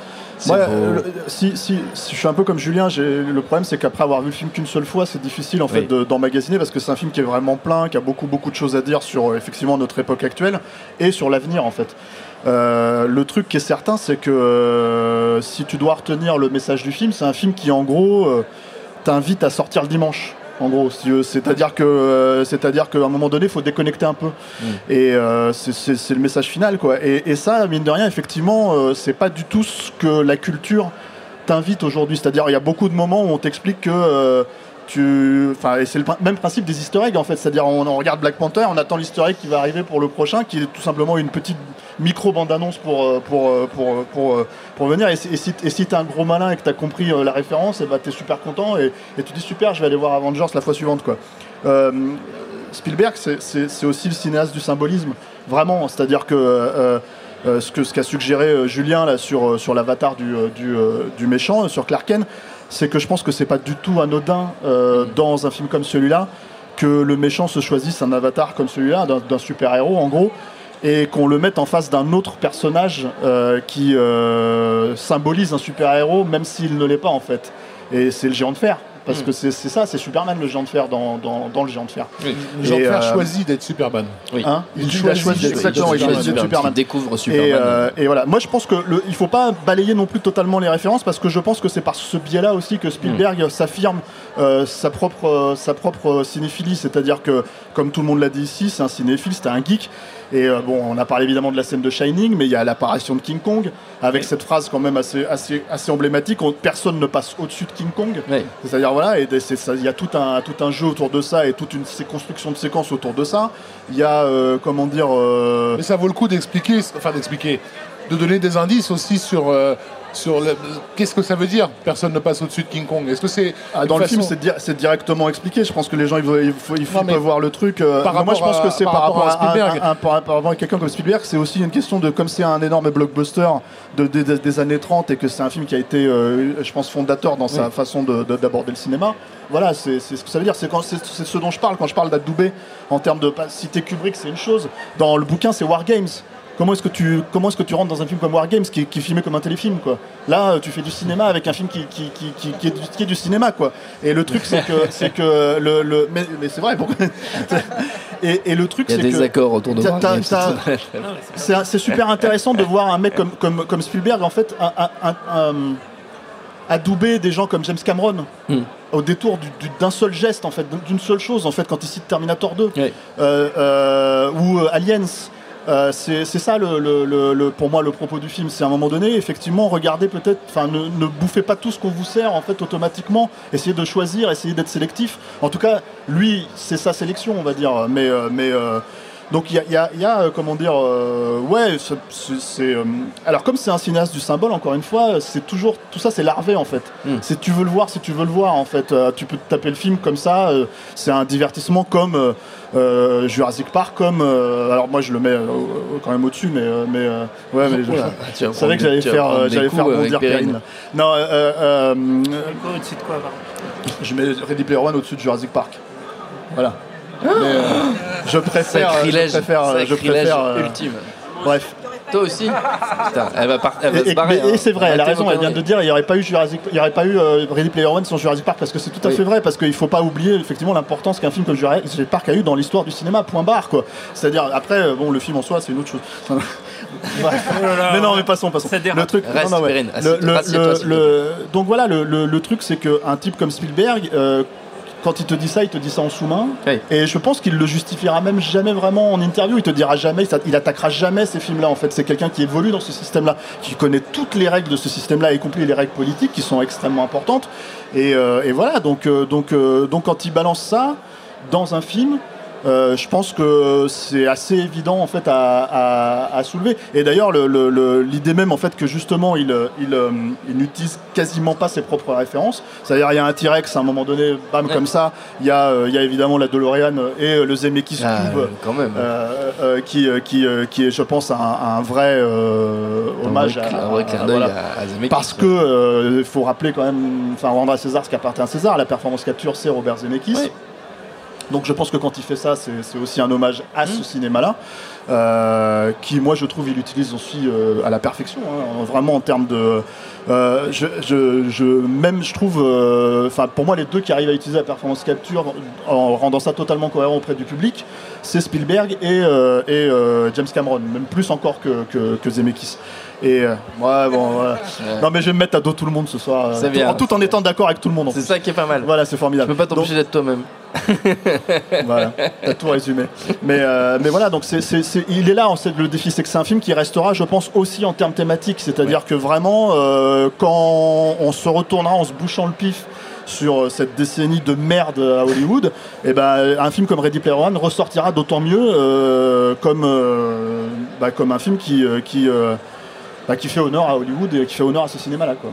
I: Moi, euh, si, si, si je suis un peu comme Julien, le problème c'est qu'après avoir vu le film qu'une seule fois, c'est difficile en fait
A: Oui.
I: de- d'emmagasiner parce que c'est un film qui est vraiment plein, qui a beaucoup beaucoup de choses à dire sur euh, effectivement notre époque actuelle et sur l'avenir en fait. Euh, le truc qui est certain, c'est que euh, si tu dois retenir le message du film, c'est un film qui en gros t'invite à sortir le dimanche. En gros, si c'est-à-dire que, euh, c'est-à-dire qu'à un moment donné, il faut déconnecter un peu. Et euh, c'est le message final, quoi. Et, et ça, mine de rien, effectivement, euh, c'est pas du tout ce que la culture t'invite aujourd'hui. C'est-à-dire, il y a beaucoup de moments où on t'explique que euh, tu, enfin, c'est le même principe des Easter eggs en fait. C'est-à-dire, on, regarde Black Panther, on attend l'Easter egg qui va arriver pour le prochain, qui est tout simplement une petite micro bande annonce pour euh, pour euh, pour euh, pour, venir. Et, si- et si t'es un gros malin et que t'as compris la référence, et bah t'es super content et, et tu dis super, je vais aller voir Avengers la fois suivante, quoi. Spielberg, c'est- aussi le cinéaste du symbolisme, vraiment. C'est-à-dire que ce qu'a suggéré Julien là sur sur l'avatar du du, méchant, sur Clark Kent, c'est que je pense que c'est pas du tout anodin euh, dans un film comme celui-là que le méchant se choisisse un avatar comme celui-là, d'un super-héros en gros, et qu'on le mette en face d'un autre personnage euh, qui euh, symbolise un super-héros, même s'il ne l'est pas en fait. Et c'est le géant de fer. Parce
F: Mm.
I: que c'est ça, c'est Superman le géant de fer dans, dans, dans le géant de fer.
F: Le géant de
I: Et,
F: fer
I: euh,
F: choisit d'être Superman.
I: Hein
F: Il
I: il,
F: choisit
I: a choisi
F: d'être
I: exactement, il
F: Superman.
I: choisit d'être Superman.
A: Il découvre
I: Et,
A: Superman.
I: euh, et voilà, moi je pense que le, il faut pas balayer non plus totalement les références parce que je pense que c'est par ce biais-là aussi que Spielberg
A: Hmm.
I: s'affirme euh, sa propre euh, sa propre cinéphilie, c'est-à-dire que comme tout le monde l'a dit ici, c'est un cinéphile, c'est un geek. Et euh, bon, on a parlé évidemment de la scène de Shining, mais il y a l'apparition de King Kong avec cette phrase quand même assez assez assez emblématique. on- personne ne passe au-dessus de King Kong.
A: Oui.
I: C'est-à-dire voilà, et il y a tout un, jeu autour de ça et toute une construction de séquences autour de ça. Il y a, euh, comment dire. euh,
F: Mais ça vaut le coup d'expliquer, enfin d'expliquer, de donner des indices aussi sur, euh, sur le- qu'est-ce que ça veut dire Personne ne passe au-dessus de King Kong? Est-ce que c'est
I: Ah, dans le
F: façon-
I: film, c'est di- c'est directement expliqué. Je pense que les gens, ils, veulent- il faut, il faut-
F: Non, mais
I: peuvent voir le truc. euh,
F: par
I: non, moi, je pense que c'est
F: par
I: par,
F: rapport
I: rapport
F: à
I: un-
F: Spielberg.
I: un- par rapport à quelqu'un comme Spielberg. C'est aussi une question de, comme c'est un énorme blockbuster de, de- de- des années 30 et que c'est un film qui a été, euh, je pense, fondateur dans sa
F: Oui.
I: façon de- de- d'aborder le cinéma. Voilà, c'est c'est ce que ça veut dire. C'est quand- c'est c'est ce dont je parle quand je parle d'Adoubé en termes de citer Kubrick, c'est une chose. Dans le bouquin, c'est War Games. Comment est-ce que tu comment est-ce que tu rentres dans un film comme War Games qui, est- qui est filmé comme un téléfilm quoi Là, euh, tu fais du cinéma avec un film qui, qui, qui, qui- est, du, qui est du cinéma quoi. Et le truc c'est que c'est que le, le mais, mais c'est vrai pourquoi et, et le truc
A: Il y a
I: c'est
A: des
I: que
A: accords autour de moi. c'est-
I: c'est c'est super intéressant de voir un mec comme, comme, comme Spielberg en fait un, un- un- un- adouber des gens comme James Cameron
A: Hmm.
I: au détour du- du- d'un seul geste en fait d'une seule chose en fait quand il cite Terminator 2
A: Ouais.
I: euh, euh, ou euh, Aliens Euh, c'est ça pour moi le propos du film. C'est à un moment donné effectivement regardez peut-être ne bouffez pas tout ce qu'on vous sert en fait automatiquement. Essayez de choisir essayez d'être sélectif. En tout cas lui c'est sa sélection on va dire. Mais euh, mais euh, donc il y a, il y a- il y a, euh, comment dire, euh, ouais, c'est- euh, alors comme c'est un cinéaste du symbole, encore une fois, c'est toujours tout ça, c'est larvé en fait.
A: Mm.
I: C'est tu veux le voir, si tu veux le voir en fait, Euh, tu peux te taper le film comme ça. euh, c'est un divertissement comme euh, euh, Jurassic Park, comme euh, alors moi je le mets euh, quand même au-dessus, mais euh, mais euh, ouais, mais je, savais que j'allais faire, j'allais faire bondir
A: Perrine.
I: Non, euh, euh, euh,
H: Quoi, au-dessus de quoi, pardon?
I: je mets Ready Player One au-dessus de Jurassic Park. Voilà. Mais, euh, je préfère,
A: Sacrilège,
I: je préfère, je préfère, euh,
A: ultime.
I: Bref.
A: Toi aussi Putain, elle va, par- elle va
I: Et-
A: se
I: et-
A: barrer.
I: mais- et
A: hein.
I: c'est vrai, elle a
A: Arrêtez
I: raison,
A: vos
I: elle vient de
A: conneries.
I: dire il n'y aurait pas eu Jurassic, il y aurait pas eu euh, Ready Player One sans Jurassic Park parce que c'est tout à
A: Oui.
I: fait vrai parce qu'il faut pas oublier effectivement l'importance qu'un film comme Jurassic Park a eu dans l'histoire du cinéma. Point barre quoi. C'est-à-dire après euh, bon le film en soi c'est une autre chose. Bref. mais non mais passons passons.
H: Ça dérape.
I: Le truc
A: Reste,
I: non, non, ouais.
A: Perrine,
I: Le-
A: assieds-
I: le-
A: assieds-toi,
I: le-
A: s'il te
I: le- donc voilà le, le- le truc c'est que un type comme Spielberg euh, quand il te dit ça, il te dit ça en sous-main.
A: Oui.
I: Et je pense qu'il le justifiera même jamais vraiment en interview. Il te dira jamais, il, attaquera jamais ces films-là. En fait, c'est quelqu'un qui évolue dans ce système-là, qui connaît toutes les règles de ce système-là, y compris les règles politiques qui sont extrêmement importantes. Et, euh, et voilà, donc, euh, donc, euh, donc quand il balance ça dans un film, euh, je pense que c'est assez évident en fait à, à- à soulever. Et d'ailleurs, le- le- le- l'idée même en fait que justement il, euh, il, il n'utilise quasiment pas ses propres références. C'est-à-dire il y a un T-Rex à un moment donné, bam
A: Ouais.
I: comme ça. Il y a, euh, il y a évidemment la DeLorean et le Zemeckis
A: Ah,
I: Cube.
A: quand même.
I: euh, euh, qui, qui, qui est, je pense, un, un vrai hommage
A: un vrai,
I: à,
A: un vrai
I: à-
A: clin d'œil
I: voilà.
A: à, Zemeckis,
I: Parce que
A: ouais.
I: il faut rappeler quand même, enfin rendre à César ce qui appartient à César. La performance capture, c'est Robert Zemeckis.
A: Oui.
I: Donc je pense que quand il fait ça, c'est aussi un hommage à
A: Mm.
I: ce cinéma-là, euh, qui moi je trouve il utilise aussi euh, à la perfection, hein, vraiment en termes de, euh, je, je, je- même je trouve, enfin pour moi les deux qui arrivent à utiliser la performance capture en rendant ça totalement cohérent auprès du public, c'est Spielberg et, et James Cameron, même plus encore que, que, que Zemeckis. Et euh, ouais, bon, voilà. Non mais je vais me mettre à dos tout le monde ce soir, euh,
A: C'est
I: tout,
A: bien.
I: en- tout en étant d'accord avec tout le monde. en
A: C'est
I: plus.
A: ça qui est pas mal.
I: Voilà, c'est
A: Je
I: formidable.
A: peux pas
I: Donc-
A: t'empêcher d'être toi-même.
I: voilà, t'as tout résumé. Mais, euh, mais voilà, donc c'est, c'est- c'est- il est là, en fait, le défi, c'est que c'est un film qui restera, je pense, aussi en termes thématiques. C'est-à-dire que vraiment, euh, quand on se retournera en se bouchant le pif sur euh, cette décennie de merde à Hollywood, et ben, un film comme Ready Player One ressortira d'autant mieux euh, comme, euh, bah, comme un film qui, euh, qui, euh, bah, qui fait honneur à Hollywood et qui fait honneur à ce cinéma-là. Quoi.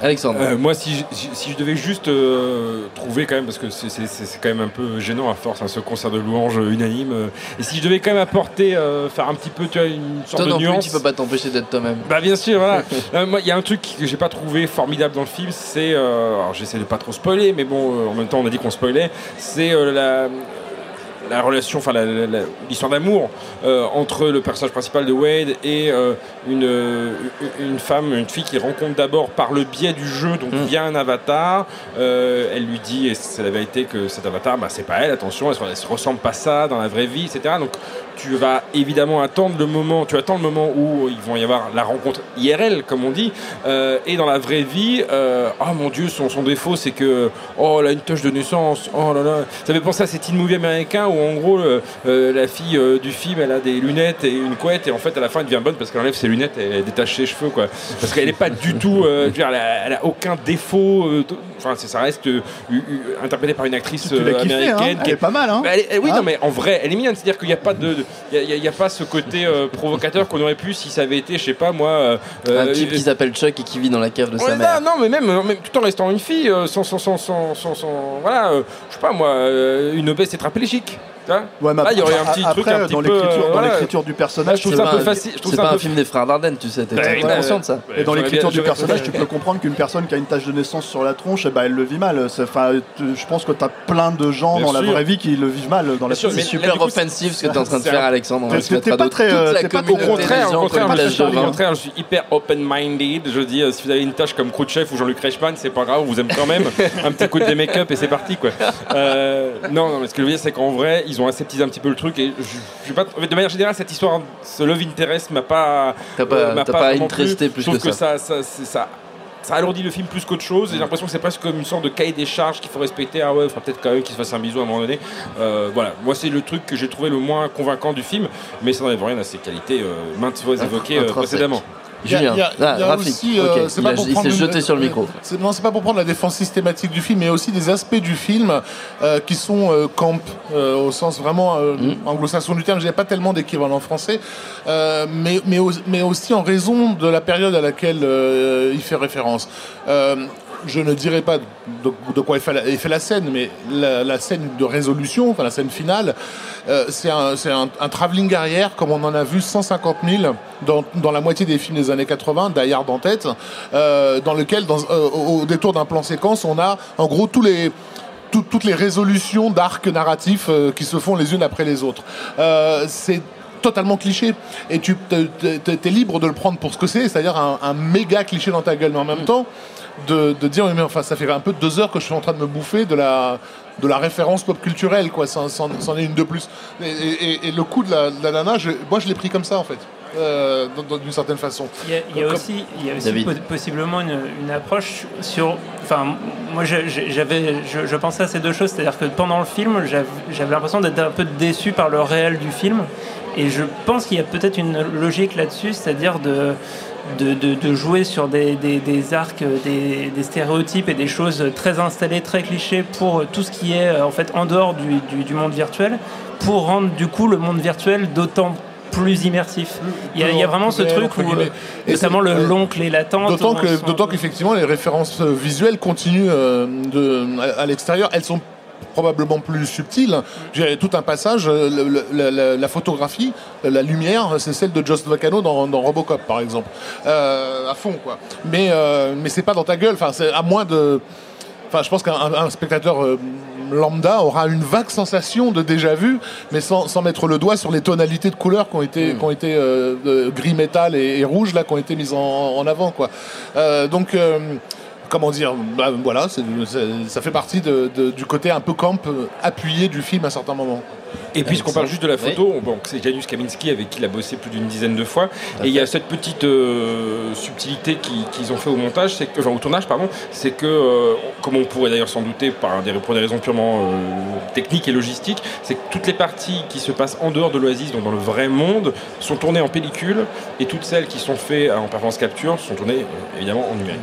A: Alexandre.
B: Euh, moi, si je, si- je devais juste euh, trouver quand même, parce que c'est- c'est c'est- c'est quand même un peu gênant à force, hein, ce concert de louanges unanime, euh, et si je devais quand même apporter, euh, faire un petit peu, tu vois, une sorte
A: Toi
B: de
A: non plus,
B: nuance.
A: tu peux pas t'empêcher d'être toi-même.
B: Bah bien sûr, voilà. Euh, moi, il y a un truc que j'ai pas trouvé formidable dans le film, c'est, euh, alors j'essaie de pas trop spoiler, mais bon, euh, en même temps on a dit qu'on spoilait, c'est euh, la la relation, enfin l'histoire d'amour euh, entre le personnage principal de Wade et euh, une, euh, une femme, une fille qu'il rencontre d'abord par le biais du jeu, donc
A: Mm.
B: via un avatar. Euh, elle lui dit, et c'est la vérité, que cet avatar, bah, c'est pas elle, attention, elle, se- elle se ressemble pas ça dans la vraie vie, etc. Donc tu vas évidemment attendre le moment, tu attends le moment où ils vont y avoir la rencontre IRL, comme on dit, Euh, et dans la vraie vie, euh, oh mon dieu, son, son défaut c'est que, oh elle a une touche de naissance, oh là là. Ça fait penser à ces teen movies américains où en gros euh, la fille du film elle a des lunettes et une couette et en fait à la fin elle devient bonne parce qu'elle enlève ses lunettes et elle détache ses cheveux quoi. Parce qu'elle est pas du tout, dire, elle, a, elle a aucun défaut. Enfin ça reste interprété par une actrice
I: hein
B: américaine.
I: Elle
B: qui
I: est pas mal, hein
B: Bah, elle est- oui,
I: Hein
B: non, mais en vrai, elle est mignonne. C'est-à-dire qu'il n'y a pas de, de- il y a- pas ce côté euh, provocateur qu'on aurait pu si ça avait été, je sais pas moi. euh,
A: Un
B: euh,
A: type qui s'appelle Chuck et qui vit dans la cave de sa
B: non,
A: mère.
B: non, mais même, même tout en restant une fille, sans, sans, sans, sans, voilà, je sais pas moi, une obèse tétraplégique. Vois
I: Ouais, mais
B: Là, il y aurait un petit
I: après,
B: truc un petit
I: dans
B: peu,
I: l'écriture-
B: euh,
I: dans
B: voilà.
I: l'écriture du personnage,
B: je trouve
I: c'est
B: ça un peu facile.
A: C'est pas
B: un
A: film des frères Dardenne, tu sais, t'es t'es
B: ouais,
A: conscient de ça.
I: Et dans l'écriture du personnage, tu peux comprendre qu'une personne qui a une tache de naissance sur la tronche, eh ben, elle le vit mal. Enfin, je pense que tu as plein de gens
B: Bien
I: dans la vraie vie qui le vivent mal dans la
A: C'est super offensif ce que tu es en train de faire, Alexandre. On
I: T'es-
A: va se mettre
I: t'es pas très, euh, t'es
B: Au contraire, au contraire, je suis, au
A: Devin.
B: contraire, je suis hyper open-minded. Je dis, euh, si vous avez une tâche comme Khrouchtchev ou Jean-Luc Reichmann, c'est pas grave, on vous aime quand même. un petit coup de make-up et c'est parti, quoi. Euh, non, non, mais ce que je veux dire, c'est qu'en vrai, ils ont aseptisé un petit peu le truc. Et je, suis pas, de manière générale, cette histoire, ce Love Interest m'a pas.
A: T'as pas-
B: euh, m'a
A: pas
B: vraiment
A: interesté
B: plu.
A: plus
B: Je trouve
A: que ça.
B: ça, ça, c'est- ça ça alourdit le film plus qu'autre chose. J'ai l'impression que c'est presque comme une sorte de cahier des charges qu'il faut respecter. Ah ouais, il faudra peut-être quand même qu'il se fasse un bisou à un moment donné. Euh, voilà, moi c'est le truc que j'ai trouvé le moins convaincant du film, mais ça n'enlève rien à ses qualités euh, maintes fois évoquées euh, précédemment.
A: Julien,
F: il
A: Rafik, s'est jeté sur le micro.
F: Non, c'est pas pour prendre la défense systématique du film, mais aussi des aspects du film euh, qui sont euh, camp, euh, au sens vraiment euh,
A: Mm.
F: anglo-saxon du terme. N'y a pas tellement d'équivalent français, euh, mais, mais, mais aussi en raison de la période à laquelle euh, il fait référence. Je ne dirais pas de, quoi il fait, la, scène, mais la, scène de résolution, enfin la scène finale, euh, c'est un, travelling arrière comme on en a vu 150 000 dans, la moitié des films des années 80, Die Hard en tête, euh, dans lequel, euh, au, détour d'un plan séquence, on a en gros toutes les résolutions d'arcs narratifs qui se font les unes après les autres. Totalement cliché et tu es libre de le prendre pour ce que c'est, c'est-à-dire un, un méga cliché dans ta gueule, mais en même temps de, de dire oui, mais enfin ça fait un peu deux heures que je suis en train de me bouffer de la de la référence pop culturelle quoi, c'en c'en- c'en est une de plus. Et, et- et le coup de la, de la nana, je- moi je l'ai pris comme ça en fait, euh, d'une certaine façon.
H: Il y a, il y a
F: Comme-
H: aussi, il y a aussi possiblement une, une approche sur. Enfin, moi, j'avais, je, je pensais à ces deux choses, c'est-à-dire que pendant le film, j'avais j'avais l'impression d'être un peu déçu par le réel du film, et je pense qu'il y a peut-être une logique là-dessus, c'est-à-dire de de, de- de jouer sur des, des- des arcs, des, des stéréotypes et des choses très installées, très clichés pour tout ce qui est euh, en fait en dehors du, du- du monde virtuel, pour rendre du coup le monde virtuel d'autant plus immersif. Il y a, il y a vraiment ce truc où, euh,
F: Et
H: notamment l'oncle et la tante.
F: D'autant qu'effectivement les références euh, visuelles continuent de, à, à l'extérieur. Elles sont probablement plus subtiles. J'ai tout un passage, euh, le- le- la, photographie, la lumière, c'est celle de Joss Vacano dans, dans Robocop, par exemple, Euh, à fond quoi. Mais euh, mais c'est pas dans ta gueule. Enfin, c'est à moins de. Enfin, je pense qu'un un- un spectateur euh, lambda aura une vague sensation de déjà vu, mais sans, sans mettre le doigt sur les tonalités de couleurs qui ont été, qui ont été euh, de gris métal et, et rouge là, qui ont été mises en, en avant, quoi. Euh, donc. Comment dire bah, Voilà, ça fait partie du côté un peu camp euh, appuyé du film à certains moments.
B: Et puisqu'on parle juste de la photo, bon, c'est Janusz Kaminski avec qui il a bossé plus d'une dizaine de fois. Et il y a cette petite euh, subtilité qui- qu'ils ont fait au montage, c'est que, enfin au tournage, pardon, c'est que, euh, comme on pourrait d'ailleurs s'en douter par des, pour des raisons purement euh, techniques et logistiques, c'est que toutes les parties qui se passent en dehors de l'Oasis, donc dans le vrai monde, sont tournées en pellicule, et toutes celles qui sont faites en performance capture sont tournées euh, évidemment en numérique.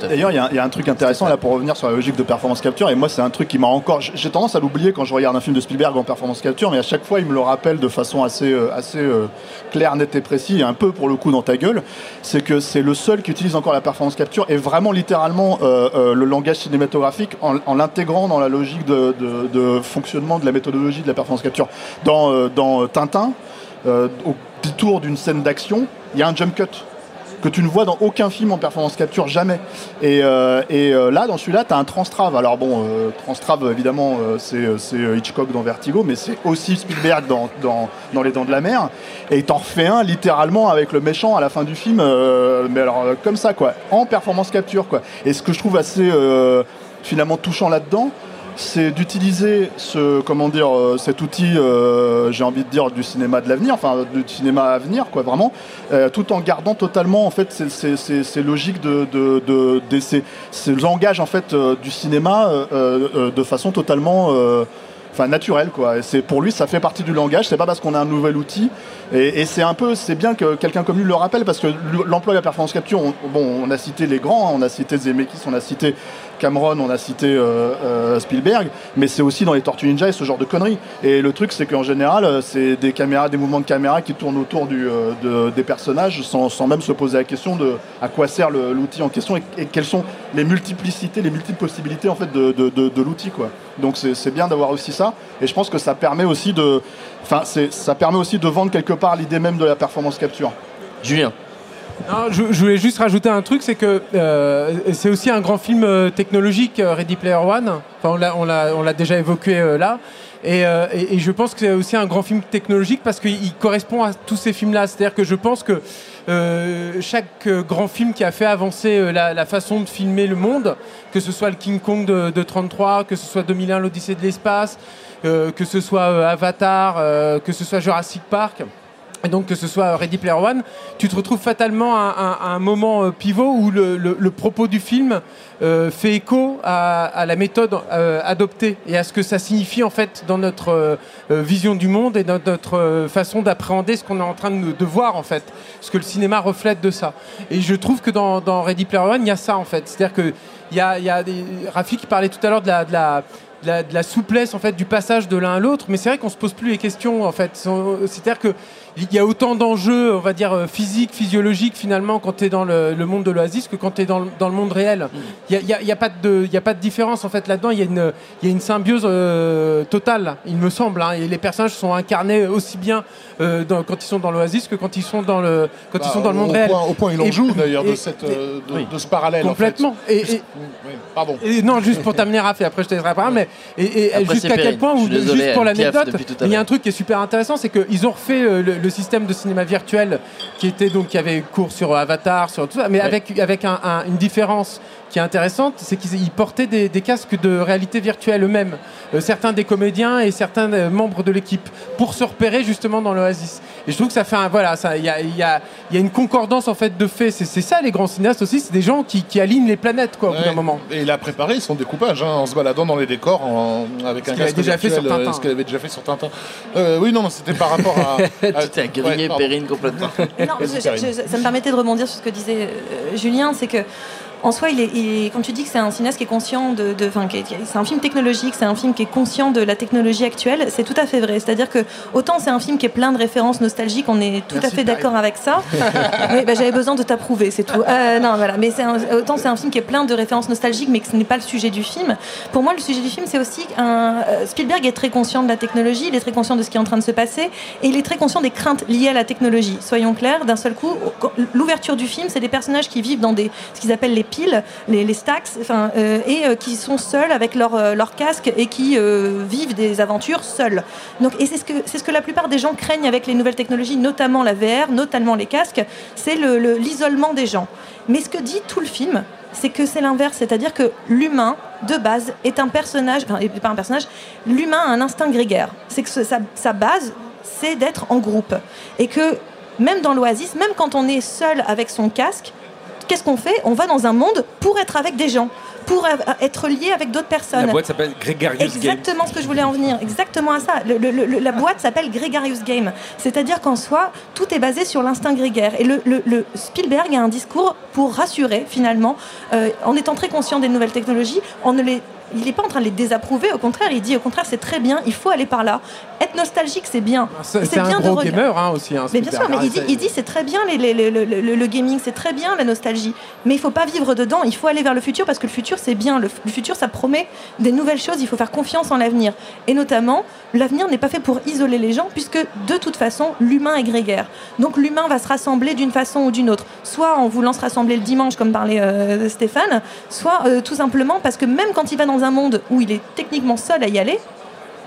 I: D'ailleurs, il y, y a un truc intéressant là pour revenir sur la logique de performance capture. Et moi, c'est un truc qui m'a encore. J'ai tendance à l'oublier quand je regarde un film de Spielberg en performance capture, mais à chaque fois, il me le rappelle de façon assez, euh, assez euh, claire, nette et précise, et un peu pour le coup dans ta gueule. C'est que c'est le seul qui utilise encore la performance capture et vraiment littéralement euh, le langage cinématographique en, l'intégrant dans la logique de, de- fonctionnement de la méthodologie de la performance capture. Dans, dans Tintin, au détour d'une scène d'action, il y a un jump cut que tu ne vois dans aucun film en performance capture, jamais. Et, euh, et euh, là, dans celui-là, tu as un transtrave. Alors bon, euh, transtrave, évidemment, c'est Hitchcock dans Vertigo, mais c'est aussi Spielberg dans, dans, dans Les Dents de la Mer. Et t'en refait un, littéralement, avec le méchant à la fin du film, mais alors comme ça, quoi, en performance capture, quoi. Et ce que je trouve assez, finalement, touchant là-dedans, c'est d'utiliser ce comment dire euh, cet outil euh, j'ai envie de dire du cinéma de l'avenir enfin du cinéma à venir quoi vraiment euh, tout en gardant totalement en fait ces, ces, ces- logiques de, de, de, de- ces, ces langages en fait du cinéma de façon totalement enfin naturel quoi. C'est pour lui, ça fait partie du langage. C'est pas parce qu'on a un nouvel outil. Et, et c'est un peu, c'est bien que quelqu'un comme lui le rappelle parce que l'emploi de la performance capture, on, bon, on a cité les grands, hein, on a cité Zemeckis, on a cité Cameron, on a cité euh, euh, Spielberg, mais c'est aussi dans les Tortues Ninja et ce genre de conneries. Et le truc, c'est qu'en général, euh, c'est des caméras, des mouvements de caméra qui tournent autour des personnages sans, même se poser la question de à quoi sert l'outil en question et, quelles sont les multiplicités, les multiples possibilités en fait de, l'outil. Donc c'est bien d'avoir aussi ça. Et je pense que ça permet aussi de, ça permet aussi de vendre quelque part l'idée même de la performance capture.
A: Julien.
G: Je, voulais juste rajouter un truc, c'est que euh, c'est aussi un grand film euh, technologique, euh, Ready Player One. Enfin, on l'a- déjà évoqué là. Et, je pense que c'est aussi un grand film technologique parce qu'il il correspond à tous ces films-là. C'est-à-dire que je pense que chaque grand film qui a fait avancer la, façon de filmer le monde, que ce soit le King Kong de, de 33, que ce soit 2001, l'Odyssée de l'espace, que ce soit Avatar, que ce soit Jurassic Park, et donc que ce soit Ready Player One, tu te retrouves fatalement à, un moment euh, pivot où le, propos du film euh, fait écho à, la méthode euh, adoptée et à ce que ça signifie en fait dans notre vision du monde et dans notre façon d'appréhender ce qu'on est en train de, voir en fait, ce que le cinéma reflète de ça. Et je trouve que dans, Ready Player One, il y a ça en fait, c'est-à-dire que il y a, y qui parlait tout à l'heure de la, de la souplesse en fait du passage de l'un à l'autre mais c'est vrai qu'on se pose plus les questions en fait c'est-à-dire que il y a autant d'enjeux on va dire euh, physiques physiologiques finalement quand tu es dans le, le monde de l'oasis que quand tu es dans, le- dans le monde réel. Il y a, il y a- y a pas de il y a pas de différence en fait là-dedans. Il y a une il y a une symbiose euh, totale il me semble hein, et les personnages sont incarnés aussi bien euh, dans- quand ils sont dans l'oasis que quand ils sont dans le quand
F: Bah,
G: ils sont dans le
F: au
G: monde réel.
F: point- au point, il en joue, d'ailleurs, de
G: et-
F: cette,
G: et-
F: euh, de-
G: oui.
F: de ce parallèle, en
G: complètement.
F: Fait.
G: et, et-
F: Oui, pardon.
G: et non, juste pour t'amener Raph, et après je te laisserai la parole, mais et, jusqu'à quel point, ou
A: désolé,
G: juste pour l'anecdote, il y a un truc qui est super intéressant, c'est qu'ils ont refait euh, le, le système de cinéma virtuel qui était donc qui avait cours sur Avatar, sur tout ça, mais
A: Ouais.
G: avec avec un- un- une différence qui est intéressante, c'est qu'ils ils portaient des, des casques de réalité virtuelle eux-mêmes, Euh, certains des comédiens et certains euh, membres de l'équipe, pour se repérer justement dans l'Oasis. Et je trouve que ça fait un voilà, il y a, il y, a, il y a une concordance en fait de faits. C'est c'est ça les grands cinéastes aussi, c'est des gens qui, qui alignent les planètes quoi au bout d'un
F: Ouais.
G: moment.
F: Et il a préparé son découpage hein, en se baladant dans les décors en- avec
G: Ce
F: un casque
G: déjà fait sur
F: virtuel, euh,
G: Tintin.
F: ce qu'il avait déjà fait sur Tintin. Euh, oui, non, non, c'était par rapport à. à-
A: tu t'es grillé
F: Ouais, pardon.
A: Perrine complètement.
D: Non, je- je- je- ça me permettait de rebondir sur ce que disait euh, Julien, c'est que en soi, il est, il est- quand tu dis que c'est un cinéaste qui est conscient de, de- c'est un film technologique, c'est un film qui est conscient de la technologie actuelle, c'est tout à fait vrai. C'est-à-dire que autant c'est un film qui est plein de références nostalgiques, on est tout
G: Merci,
D: à fait d'accord avec ça. oui, bah, j'avais besoin de t'approuver, c'est tout. Euh, non, voilà. Mais un- autant c'est un film qui est plein de références nostalgiques, mais que ce n'est pas le sujet du film. Pour moi, le sujet du film, c'est aussi un euh, Spielberg est très conscient de la technologie, il est très conscient de ce qui est en train de se passer, et il est très conscient des craintes liées à la technologie. Soyons clairs, d'un seul coup, l'ouverture du film, c'est des personnages qui vivent dans des ce qu'ils appellent les les, stacks, enfin, euh, et euh, qui sont seuls avec leur, euh, leur casque et qui vivent des aventures seuls. Donc, et c'est ce que c'est ce que la plupart des gens craignent avec les nouvelles technologies, notamment la VR, notamment les casques, c'est le- le- l'isolement des gens. Mais ce que dit tout le film, c'est que c'est l'inverse, c'est-à-dire que l'humain, de base, est un personnage, enfin, pas un personnage, l'humain a un instinct grégaire. C'est que sa base, c'est d'être en groupe. Et que même dans l'oasis, même quand on est seul avec son casque, qu'est-ce qu'on fait? On va dans un monde pour être avec des gens, pour être lié avec d'autres personnes.
B: La boîte s'appelle Gregarious Games.
D: Exactement ce que je voulais en venir, exactement à ça. Le- le- le- la boîte s'appelle Gregarious Game, c'est-à-dire qu'en soi, tout est basé sur l'instinct grégaire. Et le, Spielberg a un discours pour rassurer finalement, euh, en étant très conscient des nouvelles technologies, on ne les il n'est pas en train de les désapprouver, au contraire, il dit au contraire c'est très bien, il faut aller par là. Être nostalgique c'est bien.
G: C'est
D: Et
G: c'est un
D: bien de
G: gros
D: regarder-
G: gamer hein, aussi. Hein,
D: mais bien sûr, mais il dit,
G: c'est-
D: il dit c'est très bien les- les- les- le, le- le gaming, c'est très bien la nostalgie. Mais il faut pas vivre dedans, il faut aller vers le futur parce que le futur c'est bien. Le futur ça promet des nouvelles choses, il faut faire confiance en l'avenir. Et notamment, l'avenir n'est pas fait pour isoler les gens puisque de toute façon l'humain est grégaire. Donc l'humain va se rassembler d'une façon ou d'une autre. Soit en voulant se rassembler le dimanche comme parlait euh, Stéphane, soit euh, tout simplement parce que même quand il va dans un monde où il est techniquement seul à y aller,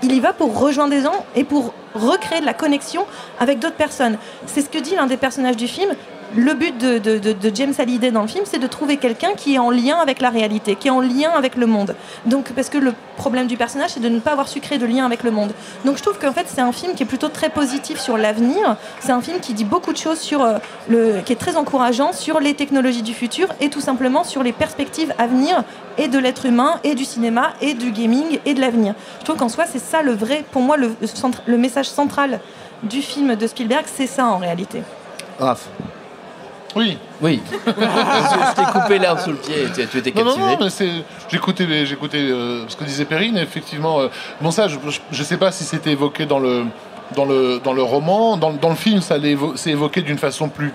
D: il y va pour rejoindre des gens et pour recréer de la connexion avec d'autres personnes. C'est ce que dit l'un des personnages du film. Le but de, James Hallyday dans le film, c'est de trouver quelqu'un qui est en lien avec la réalité, qui est en lien avec le monde. Donc, parce que le problème du personnage, c'est de ne pas avoir su créer de lien avec le monde. Donc, je trouve qu'en fait, c'est un film qui est plutôt très positif sur l'avenir. C'est un film qui dit beaucoup de choses sur euh, le, qui est très encourageant sur les technologies du futur et tout simplement sur les perspectives à venir et de l'être humain et du cinéma et du gaming et de l'avenir. Je trouve qu'en soi, c'est ça le vrai, pour moi, le, le message central du film de Spielberg, c'est ça en réalité.
A: Raph.
F: Oui.
A: Oui. je t'ai coupé l'herbe sous le pied et tu, étais
F: Non, non,
A: captivé.
F: non, mais c'est. J'écoutais, euh, ce que disait Perrine. Effectivement, euh, bon ça, je, je sais pas si c'était évoqué dans le dans le dans le roman, dans, le- dans le film, ça l'est évo- c'est évoqué d'une façon plus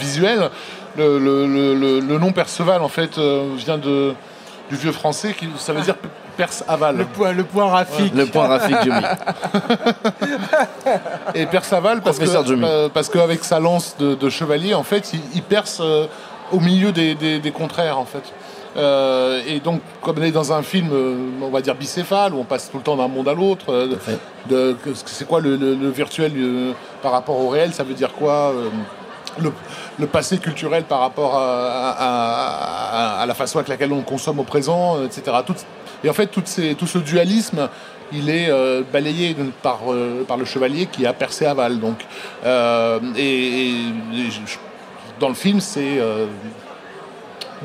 F: visuelle. Le, le, le, le- le nom Perceval, en fait, euh, vient de du vieux français qui ça veut dire Perce aval.
G: Le point, le point Rafik.
A: Le point Rafik Jumi.
F: Et Perceval parce que
A: Jumi.
F: euh, parce qu'avec sa lance de, de chevalier, en fait, il, il perce euh, au milieu des, des- des contraires, en fait. Euh, et donc, comme on est dans un film, euh, on va dire bicéphale, où on passe tout le temps d'un monde à l'autre, euh, de- que- c'est quoi le, le- le virtuel euh, par rapport au réel Ça veut dire quoi euh, le, le passé culturel par rapport à, à- à- à la façon avec laquelle on consomme au présent, etc. Tout- et en fait, tout ce dualisme, il est euh, balayé par, euh, par le chevalier qui a percé aval. Donc, euh, et, dans le film, c'est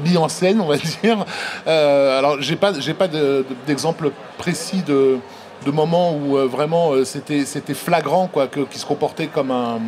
F: mis en scène, on va dire. Alors, j'ai pas, j'ai pas de- de- d'exemple précis de, de moments où vraiment c'était, c'était flagrant, quoi, qu'il se comportait comme un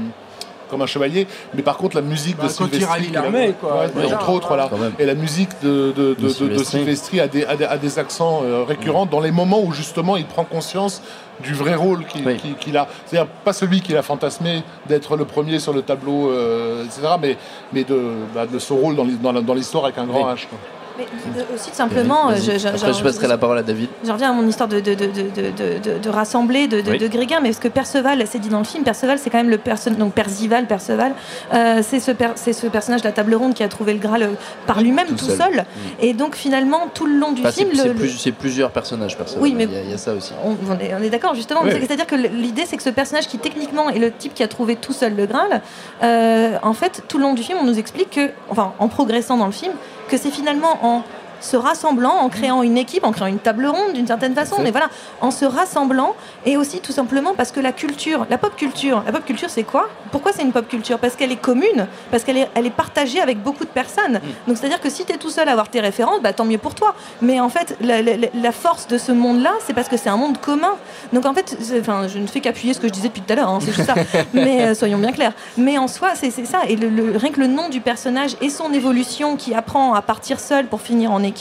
F: comme un chevalier, mais par contre la musique
G: Bah,
F: de
G: quand il
F: Sylvestri,
G: l'armée, quoi.
F: Ouais, entre autres, voilà. Et la musique de, de, de- de- de
A: Sylvestri.
F: Sylvestri a des, a des- a des accents euh, récurrents dans les moments où justement il prend conscience du vrai rôle qu'il
A: Oui.
F: a. C'est-à-dire pas celui qu'il a fantasmé d'être le premier sur le tableau, euh, etc., mais, mais de, bah, de son rôle dans l'histoire avec un grand
A: Oui.
F: H. quoi.
D: Mais euh, aussi simplement, euh, je, je-
A: Après, je passerai la parole à David.
D: Je reviens à mon histoire de, de, de, de, de, de- de rassembler, de, de,
A: Oui.
D: de Gréguin, mais parce que Perceval, c'est dit dans le film, Perceval, c'est quand même le personnage, donc Percival, Perceval, euh, c'est ce, per- c'est ce personnage de la table ronde qui a trouvé le Graal euh, par lui-même,
A: Tout
D: tout,
A: seul.
D: seul. Et donc finalement, tout le long du
A: Enfin,
D: film,
A: c'est plus- plusieurs personnages, personne.
D: Oui, mais-
A: il y, a- il y a ça aussi.
D: on, on est, on est d'accord justement.
A: Oui,
D: mais
A: oui.
D: C'est-à-dire que l'idée, c'est que ce personnage qui techniquement est le type qui a trouvé tout seul le Graal, euh, en fait, tout le long du film, on nous explique que, enfin, en progressant dans le film, que c'est finalement en se rassemblant, en créant une équipe, en créant une table ronde d'une certaine façon, mais voilà, en se rassemblant et aussi tout simplement parce que la culture, la pop culture, la pop culture c'est quoi? Pourquoi c'est une pop culture? Parce qu'elle est commune, parce qu'elle est, elle est partagée avec beaucoup de personnes. Donc c'est-à-dire que si tu es tout seul à avoir tes références, bah, tant mieux pour toi. Mais en fait, la, la- la force de ce monde-là, c'est parce que c'est un monde commun. Donc en fait, enfin, je ne fais qu'appuyer ce que je disais depuis tout à l'heure, hein, c'est juste ça. Mais euh, soyons bien clairs. Mais en soi, c'est c'est ça. Et le, le- rien que le nom du personnage et son évolution qui apprend à partir seul pour finir en équipe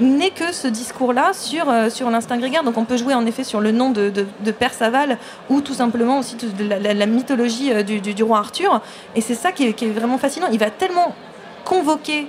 D: n'est que ce discours-là sur, euh, sur l'instinct grégaire. Donc on peut jouer en effet sur le nom de, de, de Perceval ou tout simplement aussi de la, la- la mythologie euh, du, du- du roi Arthur. Et c'est ça qui est, qui est vraiment fascinant. Il va tellement convoquer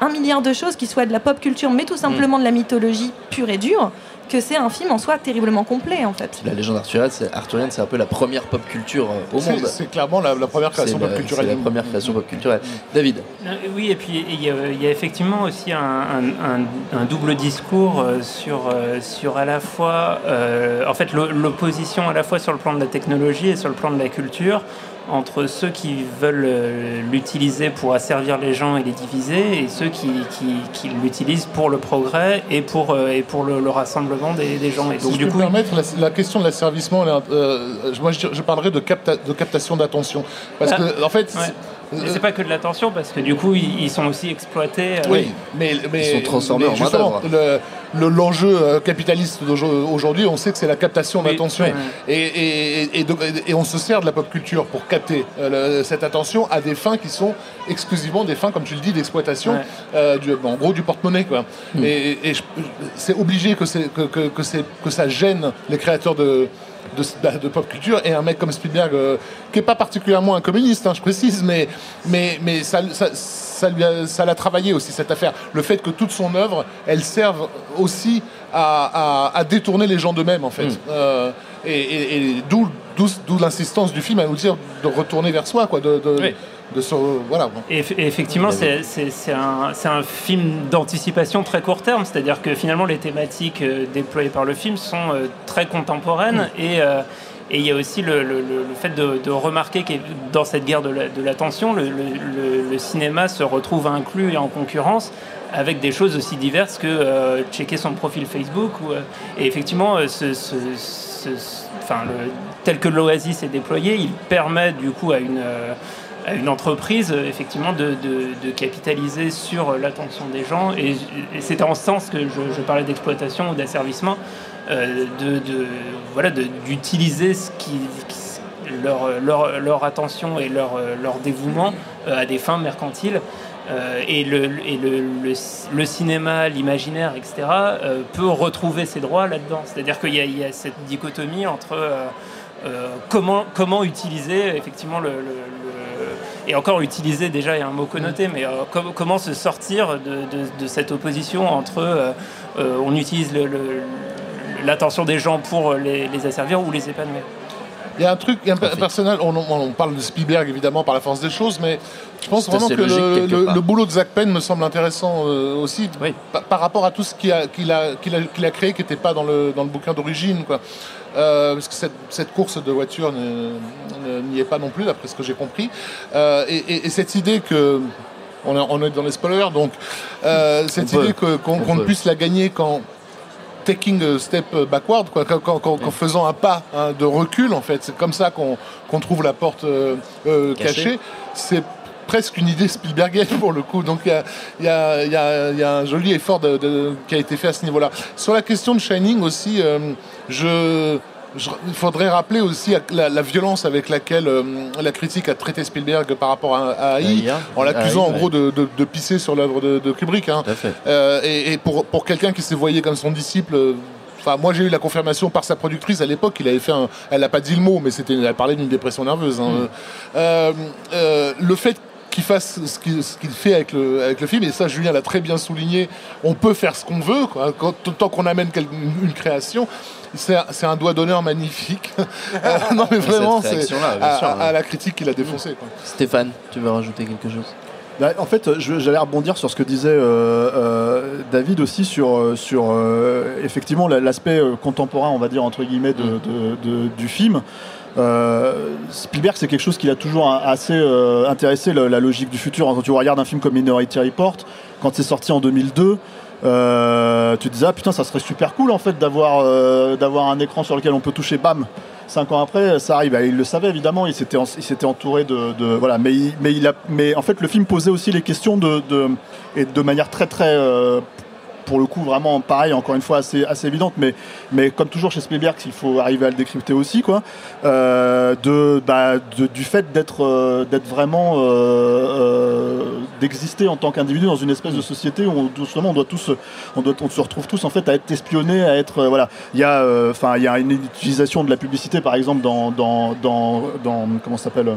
D: un milliard de choses qui soient de la pop culture, mais tout simplement de la mythologie pure et dure, que c'est un film en soi terriblement complet en fait.
A: La légende arthurienne, c'est, arthurienne, c'est un peu la première pop culture euh, au
F: C'est-
A: monde.
F: C'est clairement la, la première création
A: C'est
F: pop culturelle.
A: c'est la première création pop culturelle. David,
H: Euh, Oui, et puis il y, a, il y a effectivement aussi un, un- un- un double discours euh, sur, sur à la fois, euh, en fait, l'o- l'opposition à la fois sur le plan de la technologie et sur le plan de la culture entre ceux qui veulent euh, l'utiliser pour asservir les gens et les diviser et ceux qui, qui- qui l'utilisent pour le progrès et pour, euh, et pour le, le rassemblement des, des gens. Et
F: Si
H: donc
F: je
H: du
F: peux
H: coup,
F: me permettre, la, la question de l'asservissement, euh, moi je, je parlerai de, capta- de captation d'attention. Parce
H: Ah,
F: que, en fait,
H: ouais.
F: C'est-
H: Mais c'est pas que de l'attention parce que du coup ils, ils sont aussi exploités. euh,
F: Oui, mais, mais
A: Ils sont transformés
F: mais
A: en
F: justement, le- le- L'enjeu euh, capitaliste d'aujourd'hui, aujourd'hui, on sait que c'est la captation
H: Oui,
F: d'attention. Et, et- et donc- et on se sert de la pop culture pour capter euh, le- cette attention à des fins qui sont exclusivement des fins, comme tu le dis, d'exploitation,
H: Ouais.
F: euh, du- en gros du porte-monnaie. quoi.
A: Hmm.
F: Et, c'est obligé que, c'est- que, que, que c'est- que ça gêne les créateurs de, de, bah, de pop culture et un mec comme Spielberg, euh, qui n'est pas particulièrement un communiste, hein, je précise, mais, mais, mais ça, ça, ça lui a- ça l'a travaillé aussi cette affaire. Le fait que toute son œuvre, elle serve aussi à, à- à détourner les gens d'eux-mêmes en fait.
A: Mm.
F: Euh, et et- et d'où, d'où, d'où l'insistance du film à nous dire de retourner vers soi, quoi, de, de,
H: Oui.
F: de se, voilà.
H: Et, eff- et effectivement, c'est c'est- c'est un, c'est un film d'anticipation très court terme, c'est-à-dire que finalement les thématiques euh, déployées par le film sont euh, très contemporaines et, euh, Et il y a aussi le, le- le- le fait de, de remarquer que dans cette guerre de la- de l'attention, le, le- le- le cinéma se retrouve inclus et en concurrence avec des choses aussi diverses que euh, checker son profil Facebook. Ou, euh, et effectivement, euh, ce, ce- tel que l'Oasis est déployé, il permet du coup à une, euh, entreprise euh, effectivement de, capitaliser sur l'attention des gens. Et, c'est en ce sens que je, parlais d'exploitation ou d'asservissement, euh, de, voilà, d'utiliser leur, attention et leur, dévouement euh, à des fins mercantiles. Euh, et le, le, le, cinéma, l'imaginaire, etc., euh, peut retrouver ses droits là-dedans. C'est-à-dire qu'il y, a- cette dichotomie entre euh, comment, comment utiliser effectivement le, Et encore utiliser, déjà, il y a un mot connoté, mais com- comment se sortir de, cette opposition entre on utilise l'attention des gens pour les asservir ou les épanouir.
F: Il y a un truc, un per- personnel, on, parle de Spielberg évidemment par la force des choses, mais je pense vraiment que le, boulot de Zach Penn me semble intéressant euh, aussi pa- par, rapport à tout ce qu'il a, a, créé qui n'était pas dans le, dans le bouquin d'origine. Euh, parce que cette, cette course de voiture n'y est pas non plus, d'après ce que j'ai compris. Euh, et, et- et cette idée que. On est, on est dans les spoilers, donc cette idée qu'on
A: peut.
F: puisse la gagner quand, taking a step backward, quoi, qu'en- qu'en- qu'en- qu'en faisant un pas hein, de recul, en fait. C'est comme ça qu'on qu'on trouve la porte euh, euh,
A: Cachée.
F: C'est presque une idée Spielbergienne pour le coup. Donc il y a, y y y un joli effort de- de- qui a été fait à ce niveau-là. Sur la question de Shining aussi, euh, je... il faudrait rappeler aussi la, la violence avec laquelle euh, la critique a traité Spielberg par rapport à, à AI,
A: AI,
F: en l'accusant en gros de, de- de pisser sur l'œuvre de, de Kubrick. hein. Euh, et, et pour, pour quelqu'un qui s'est voyé comme son disciple, euh, enfin moi j'ai eu la confirmation par sa productrice à l'époque, il avait fait un, elle n'a pas dit le mot, mais c'était, elle parlait d'une dépression nerveuse. hein. Euh, euh, le fait qu'il fasse ce qu'il, ce qu'il fait avec le, avec le film, et ça Julien l'a très bien souligné, on peut faire ce qu'on veut, quoi, quand, tant qu'on amène une création. C'est, un- doigt d'honneur magnifique. Euh, non mais vraiment, c'est
A: bien
F: à,
A: sûr,
F: à-
A: ouais.
F: à la critique qu'il a défoncé. quoi.
A: Stéphane, tu veux rajouter quelque chose?
I: Bah, En fait, j'allais rebondir sur ce que disait euh, euh, David aussi sur, sur euh, effectivement la- l'aspect contemporain, on va dire entre guillemets, de, de- de- du film. Euh, Spielberg, c'est quelque chose qui a toujours assez euh, intéressé la logique du futur. Quand tu regardes un film comme Minority Report, quand c'est sorti en 2002, euh, tu te disais ah, putain ça serait super cool en fait d'avoir euh, d'avoir un écran sur lequel on peut toucher bam. Cinq ans après ça arrive. Ah, il le savait évidemment. Il s'était il s'était entouré de, voilà. Mais mais il a mais en fait le film posait aussi les questions de, de et de manière très très euh, pour le coup vraiment pareil encore une fois assez, assez évidente. Mais, mais comme toujours chez Spielberg il faut arriver à le décrypter aussi quoi. Euh, de, bah, de- du fait d'être euh, vraiment euh, d'exister en tant qu'individu dans une espèce de société où on, on doit tous on, doit, on se retrouve tous en fait à être espionnés à être voilà. Il y a enfin il y a une utilisation de la publicité par exemple dans dans, dans, dans comment s'appelle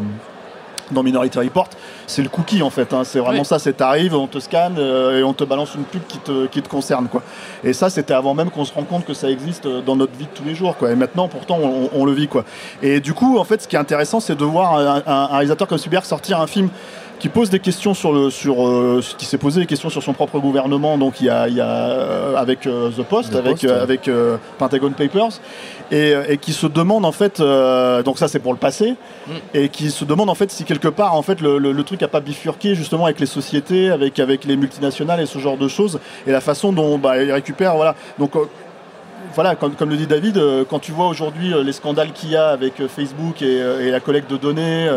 I: dans Minority Report, c'est le cookie en fait. hein. C'est vraiment
A: Oui.
I: ça, c'est t'arrives, on te scanne euh, et on te balance une pub qui te, qui te concerne. Quoi. Et ça, c'était avant même qu'on se rende compte que ça existe euh, dans notre vie de tous les jours. Quoi. Et maintenant, pourtant, on, on le vit. Quoi. Et du coup, en fait, ce qui est intéressant, c'est de voir un, un- un réalisateur comme Spielberg sortir un film qui pose des questions sur le sur euh, qui s'est posé des questions sur son propre gouvernement donc il y a, il y a euh, avec euh, The Post
A: The
I: avec
A: Post,
I: euh,
A: ouais.
I: avec euh, Pentagon Papers et, euh, et qui se demande en fait euh, donc ça c'est pour le passé et qui se demande en fait si quelque part en fait le, le- le truc a pas bifurqué justement avec les sociétés avec avec les multinationales et ce genre de choses et la façon dont bah, ils récupèrent voilà donc euh, voilà, comme, comme le dit David, euh, quand tu vois aujourd'hui euh, les scandales qu'il y a avec euh, Facebook et, et la collecte de données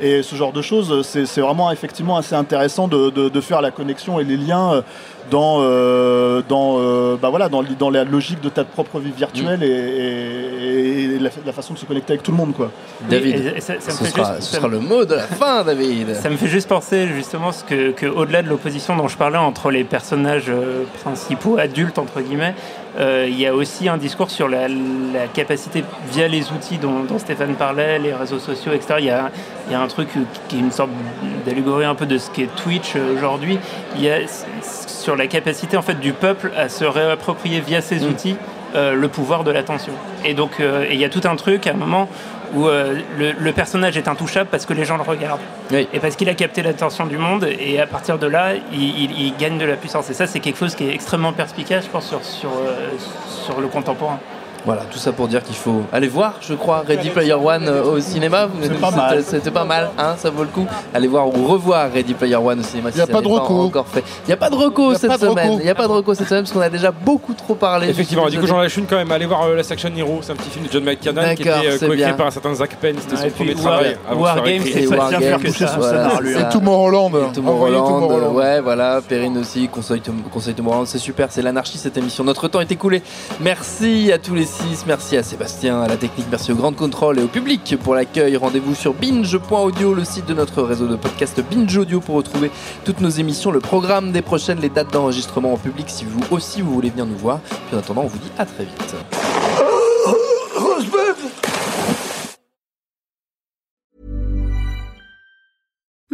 I: et ce genre de choses, c'est c'est vraiment effectivement assez intéressant de, de- de faire la connexion et les liens dans, euh, dans, euh, bah voilà, dans, dans la logique de ta propre vie virtuelle et, et- et la, la façon de se connecter avec tout le monde. Quoi.
A: David,
H: ça-
A: ce,
H: fait
A: sera,
H: juste-
A: ce
H: ça
A: sera
H: me-
A: le mot de la fin, David.
H: Ça me fait juste penser justement ce que, que au-delà de l'opposition dont je parlais entre les personnages euh, principaux adultes entre guillemets, euh, il y a aussi un discours sur la, la capacité via les outils dont, dont Stéphane parlait, les réseaux sociaux, etc. Il y a, il y a un truc qui est une sorte d'allégorie un peu de ce qu'est Twitch euh, aujourd'hui. Il y a sur la capacité en fait du peuple à se réapproprier via ces outils euh, le pouvoir de l'attention. Et donc euh, et il y a tout un truc à un moment où euh, le, le personnage est intouchable parce que les gens le regardent. Et parce qu'il a capté l'attention du monde, et à partir de là, il, il- il gagne de la puissance. Et ça, c'est quelque chose qui est extrêmement perspicace, je pense, sur, sur, euh, sur le contemporain.
A: Voilà, tout ça pour dire qu'il faut aller voir, je crois, Ready Player One euh, au cinéma.
I: Pas mal.
A: C'était pas mal, hein, ça vaut le coup. Allez voir ou revoir Ready Player One au cinéma.
F: Y a
A: si ça
F: pas de
A: n'est
F: reco.
A: encore fait. Il n'y a pas de reco
F: Y a
A: cette semaine. Il n'y a pas de reco cette semaine parce qu'on a déjà beaucoup trop parlé.
B: Effectivement, du coup j'en lâche une quand même. Allez voir euh, Last Action Hero, c'est un petit film de John McTiernan qui
A: D'accord,
B: était euh,
A: c'est
B: coécrit par un certain Zach Penn. C'était
H: Ah,
B: son premier
H: War-
B: travail.
H: War Games, c'est
A: Et
F: Tomorrowland.
A: Tomorrowland, ouais, voilà, Perrine aussi, conseil Tomorrowland, c'est super, c'est l'anarchie cette émission. Notre temps est écoulé. Merci à tous les merci à Sébastien, à la technique, merci au Grand Contrôle et au public pour l'accueil. Rendez-vous sur binge.audio, le site de notre réseau de podcast Binge Audio pour retrouver toutes nos émissions, le programme des prochaines, les dates d'enregistrement en public si vous aussi vous voulez venir nous voir. Puis en attendant, on vous dit à très vite.